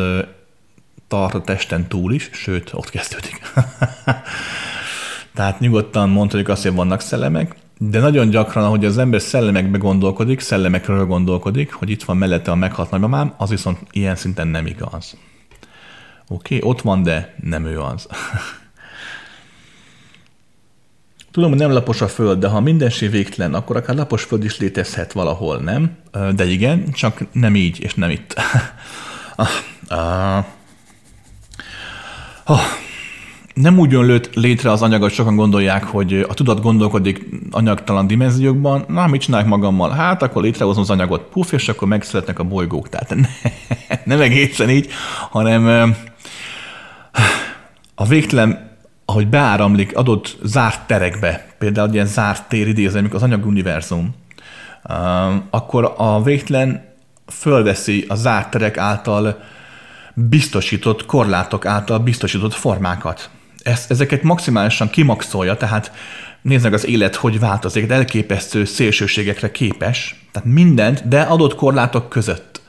[SPEAKER 1] tart a testen túl is, sőt, ott kezdődik. [laughs] Tehát nyugodtan mondhatjuk azt, hogy vannak szellemek, de nagyon gyakran, ahogy az ember szellemekbe gondolkodik, szellemekről gondolkodik, hogy itt van mellette a meghalt nagymamám, az viszont ilyen szinten nem igaz. Oké, okay, ott van, de nem ő az. [laughs] Tudom, hogy nem lapos a föld, de ha mindenség végtelen, akkor akár lapos föld is létezhet valahol, nem? De igen, csak nem így, és nem itt. [laughs] ah, nem úgy jön létre az anyag, hogy sokan gondolják, hogy a tudat gondolkodik anyagtalan dimenziókban, na, mit csinálják magammal? Hát, akkor létrehozom az anyagot, puff, és akkor megszületnek a bolygók. Tehát [laughs] ne, nem egészen így, hanem a végtelen, ahogy beáramlik adott zárt terekbe, például ilyen zárt tér idézem, az anyaguniverzum, akkor a végtelen fölveszi a zárt terek által biztosított, korlátok által biztosított formákat ezt, ezeket maximálisan kimaxolja, tehát nézd az élet, hogy változik, elképesztő szélsőségekre képes, tehát mindent, de adott korlátok között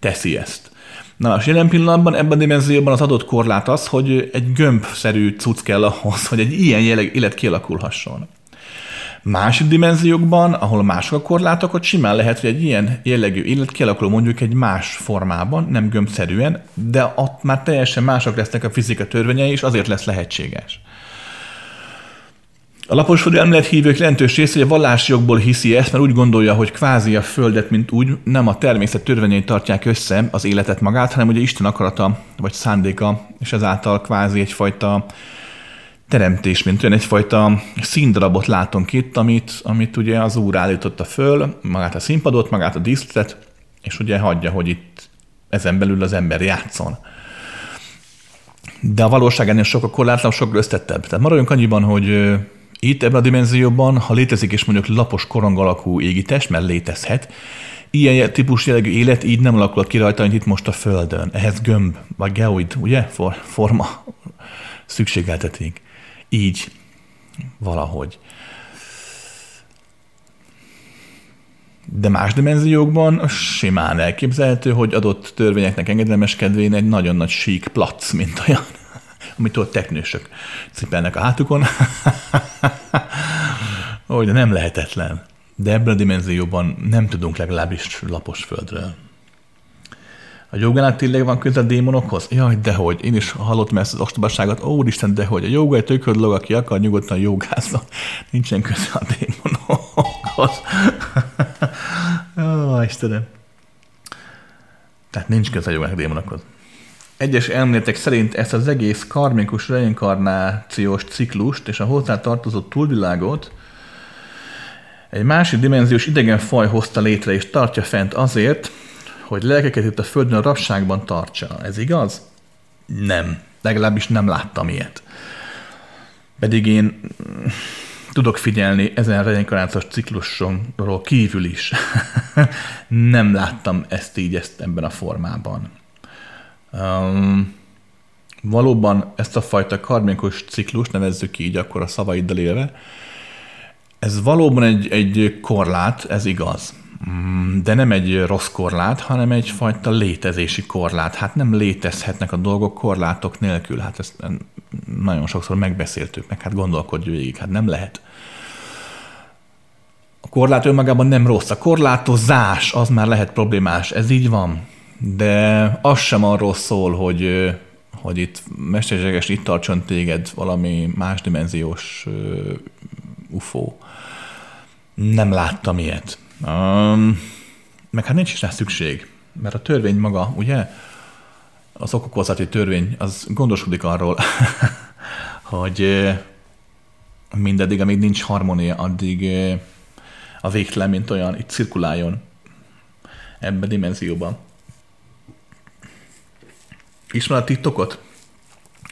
[SPEAKER 1] teszi ezt. Na, és jelen pillanatban ebben a dimenzióban az adott korlát az, hogy egy gömbszerű cucc kell ahhoz, hogy egy ilyen jelleg élet kialakulhasson. Másik dimenziókban, ahol mások a korlátok, ott simán lehet, hogy egy ilyen jellegű élet kialakul mondjuk egy más formában, nem gömbszerűen, de ott már teljesen mások lesznek a fizika törvényei, és azért lesz lehetséges. A laposföldi elmélet hívők jelentős része, hogy a vallási jogból hiszi ezt, mert úgy gondolja, hogy kvázi a Földet, mint úgy, nem a természet törvényei tartják össze az életet magát, hanem ugye Isten akarata vagy szándéka, és ezáltal kvázi egyfajta teremtés, mint olyan egyfajta színdarabot látunk itt, amit, amit ugye az úr állította föl, magát a színpadot, magát a díszletet, és ugye hagyja, hogy itt ezen belül az ember játszon. De a valóság ennél sokkal korlátlan, sokkal összetettebb. Tehát maradjunk annyiban, hogy itt ebben a dimenzióban, ha létezik is mondjuk lapos korong alakú égitest, mert létezhet, ilyen típus jellegű élet így nem alakulhat ki rajta, mint itt most a Földön. Ehhez gömb, vagy geoid, ugye, For, forma [laughs] szükségeltetik így valahogy. De más dimenziókban simán elképzelhető, hogy adott törvényeknek engedelmeskedvén egy nagyon nagy sík plac, mint olyan, amit ott teknősök cipelnek a hátukon. [laughs] hogy nem lehetetlen. De ebben a dimenzióban nem tudunk legalábbis lapos földről. A jogánál tényleg van köze a démonokhoz? Jaj, dehogy. Én is hallottam ezt az ostobaságot. Ó, Úristen, dehogy. A joga egy tök dolog, aki akar nyugodtan jogázni. Nincsen köze a démonokhoz. [laughs] Ó, Istenem. Tehát nincs köze a jogának a démonokhoz. Egyes elméletek szerint ezt az egész karmikus reinkarnációs ciklust és a hozzá tartozó túlvilágot egy másik dimenziós idegen faj hozta létre és tartja fent azért, hogy lelkeket itt a Földön a rabságban tartsa. Ez igaz? Nem. Legalábbis nem láttam ilyet. Pedig én tudok figyelni ezen reinkarnációs ciklusonról kívül is. [laughs] nem láttam ezt így, ezt ebben a formában. Um, valóban ezt a fajta karmikus ciklus, nevezzük így akkor a szavaiddal élve, ez valóban egy, egy korlát, ez igaz. Mm, de nem egy rossz korlát, hanem egyfajta létezési korlát. Hát nem létezhetnek a dolgok korlátok nélkül. Hát ezt nagyon sokszor megbeszéltük, meg hát gondolkodj végig, hát nem lehet. A korlát önmagában nem rossz. A korlátozás az már lehet problémás, ez így van. De az sem arról szól, hogy, hogy itt mesterséges itt tartson téged valami más dimenziós UFO. Nem láttam ilyet. Um, meg hát nincs is rá szükség, mert a törvény maga, ugye, az okokozati törvény, az gondoskodik arról, [laughs] hogy mindeddig, amíg nincs harmónia, addig a végtelen, mint olyan, itt cirkuláljon ebben a dimenzióban. Ismer a TikTokot?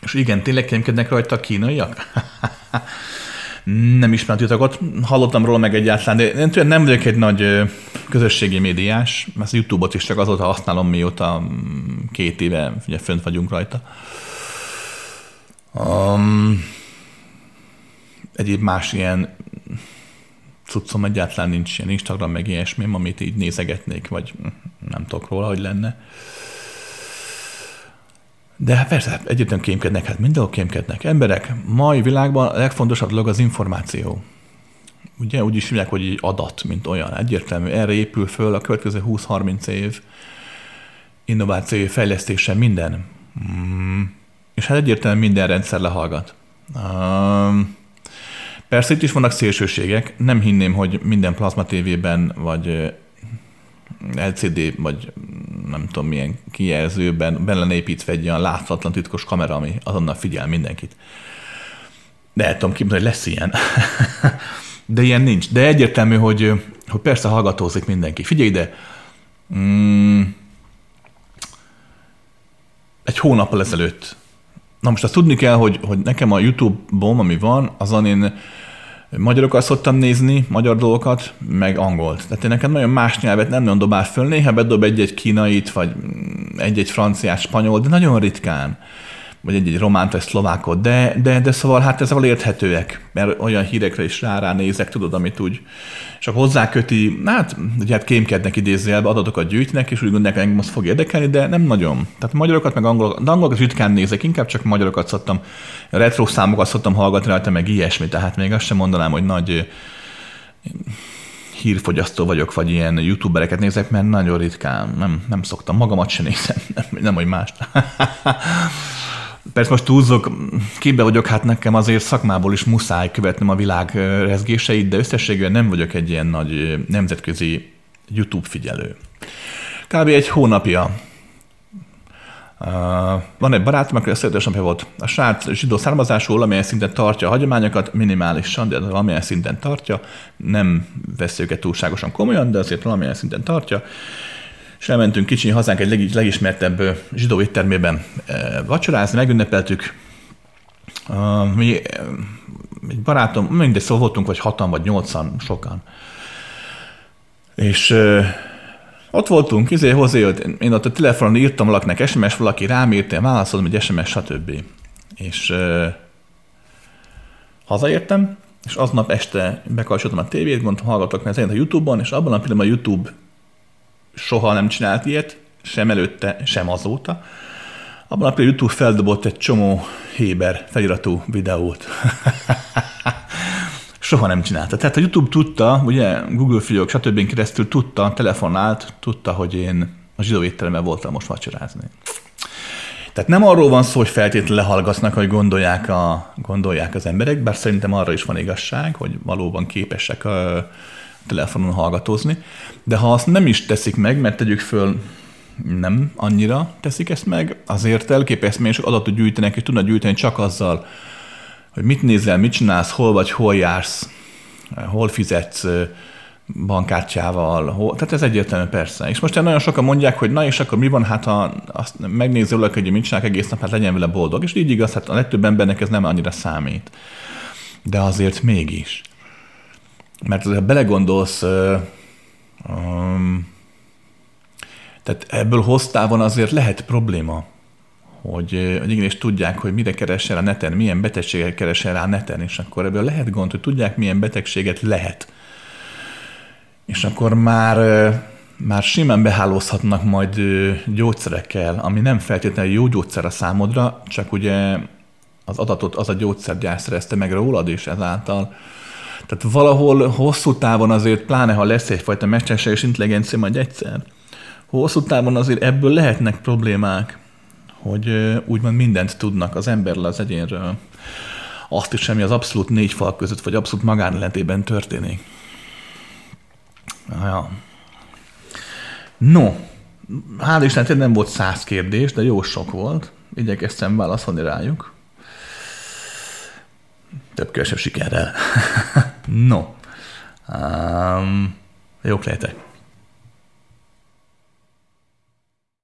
[SPEAKER 1] És igen, tényleg kémkednek rajta a kínaiak? nem ismerem a titokot, hallottam róla meg egyáltalán, de én tudom, nem vagyok egy nagy közösségi médiás, mert a YouTube-ot is csak azóta használom, mióta mm, két éve ugye fönt vagyunk rajta. Um, egyéb más ilyen cuccom egyáltalán nincs ilyen Instagram, meg ilyesmi, amit így nézegetnék, vagy nem tudok róla, hogy lenne. De hát persze, egyetlen kémkednek, hát mindenhol kémkednek. Emberek, mai világban a legfontosabb dolog az információ. Ugye úgy is hívják, hogy egy adat, mint olyan. Egyértelmű, erre épül föl a következő 20-30 év innovációi fejlesztése minden. Mm. És hát egyértelműen minden rendszer lehallgat. Um, persze itt is vannak szélsőségek. Nem hinném, hogy minden plazma tévében vagy LCD, vagy nem tudom milyen kijelzőben bele lenne építve egy olyan láthatatlan titkos kamera, ami azonnal figyel mindenkit. De el tudom képzelni, hogy lesz ilyen. [laughs] De ilyen nincs. De egyértelmű, hogy, hogy persze hallgatózik mindenki. Figyelj ide! Mm, egy hónappal ezelőtt. Na most azt tudni kell, hogy, hogy nekem a YouTube-bom, ami van, azon én Magyarokat szoktam nézni, magyar dolgokat, meg angolt. Tehát én nekem nagyon más nyelvet nem nagyon dobál föl, néha bedob egy-egy kínait, vagy egy-egy franciát, spanyol, de nagyon ritkán vagy egy-egy románt, vagy szlovákot, de, de, de szóval hát ezzel érthetőek, mert olyan hírekre is rá, rá nézek, tudod, amit úgy, akkor hozzáköti, hát, ugye hát kémkednek idézőjelbe, adatokat gyűjtnek, és úgy gondolják, hogy engem azt fog érdekelni, de nem nagyon. Tehát magyarokat, meg angolokat, de angolokat ritkán nézek, inkább csak magyarokat szoktam, retro számokat szoktam hallgatni rajta, meg ilyesmi, tehát még azt sem mondanám, hogy nagy hírfogyasztó vagyok, vagy ilyen youtubereket nézek, mert nagyon ritkán, nem, nem szoktam, magamat sem nézem, [laughs] nem, nem hogy mást. Persze most túlzok, képbe vagyok, hát nekem azért szakmából is muszáj követnem a világ rezgéseit, de összességében nem vagyok egy ilyen nagy nemzetközi YouTube figyelő. Kb. egy hónapja Uh, van egy barátom, aki a születésnapja volt. A srác zsidó származású, valamilyen szinten tartja a hagyományokat, minimálisan, de valamilyen szinten tartja. Nem veszi őket túlságosan komolyan, de azért valamilyen szinten tartja és elmentünk kicsi hazánk egy leg, legismertebb zsidó éttermében vacsorázni, megünnepeltük. Mi, egy barátom, mindegy, szóval voltunk vagy hatan, vagy nyolcan, sokan. És ott voltunk, izé hozzájött, én ott a telefonon írtam valakinek SMS, valaki rám írt, én válaszolom egy SMS, stb. És uh, hazaértem, és aznap este bekapcsoltam a tévét, mondtam, hallgatok szerint a YouTube-on, és abban a pillanatban a YouTube soha nem csinált ilyet, sem előtte, sem azóta. Abban a YouTube feldobott egy csomó Héber feliratú videót. [laughs] soha nem csinálta. Tehát a YouTube tudta, ugye Google fiók, stb. keresztül tudta, telefonált, tudta, hogy én a zsidó étteremben voltam most vacsorázni. Tehát nem arról van szó, hogy feltétlenül lehallgatnak, hogy gondolják, a, gondolják az emberek, bár szerintem arra is van igazság, hogy valóban képesek a telefonon hallgatózni, de ha azt nem is teszik meg, mert tegyük föl, nem annyira teszik ezt meg, azért elképesztően sok adatot gyűjtenek, és tudnak gyűjteni csak azzal, hogy mit nézel, mit csinálsz, hol vagy, hol jársz, hol fizetsz bankkártyával, hol, tehát ez egyértelmű persze. És most nagyon sokan mondják, hogy na és akkor mi van, hát ha azt megnézi valaki, hogy mit csinálok egész nap, hát legyen vele boldog. És így igaz, hát a legtöbb embernek ez nem annyira számít. De azért mégis. Mert ha belegondolsz, um, tehát ebből hoztában azért lehet probléma, hogy, hogy igenis tudják, hogy mire keresel a neten, milyen betegséget keresel rá a neten, és akkor ebből lehet gond, hogy tudják, milyen betegséget lehet. És akkor már, már simán behálózhatnak majd gyógyszerekkel, ami nem feltétlenül jó gyógyszer a számodra, csak ugye az adatot az a gyógyszergyár szerezte meg rólad, és ezáltal tehát valahol hosszú távon azért, pláne ha lesz egyfajta mesterséges intelligencia majd egyszer, hosszú távon azért ebből lehetnek problémák, hogy úgymond mindent tudnak az emberről, az egyénről. Azt is, ami az abszolút négy fal között, vagy abszolút magánéletében történik. Ja. No, hál' Isten, nem volt száz kérdés, de jó sok volt. Igyekeztem válaszolni rájuk. Több kevesebb sikerrel. [laughs] no. Um, jók lehetek.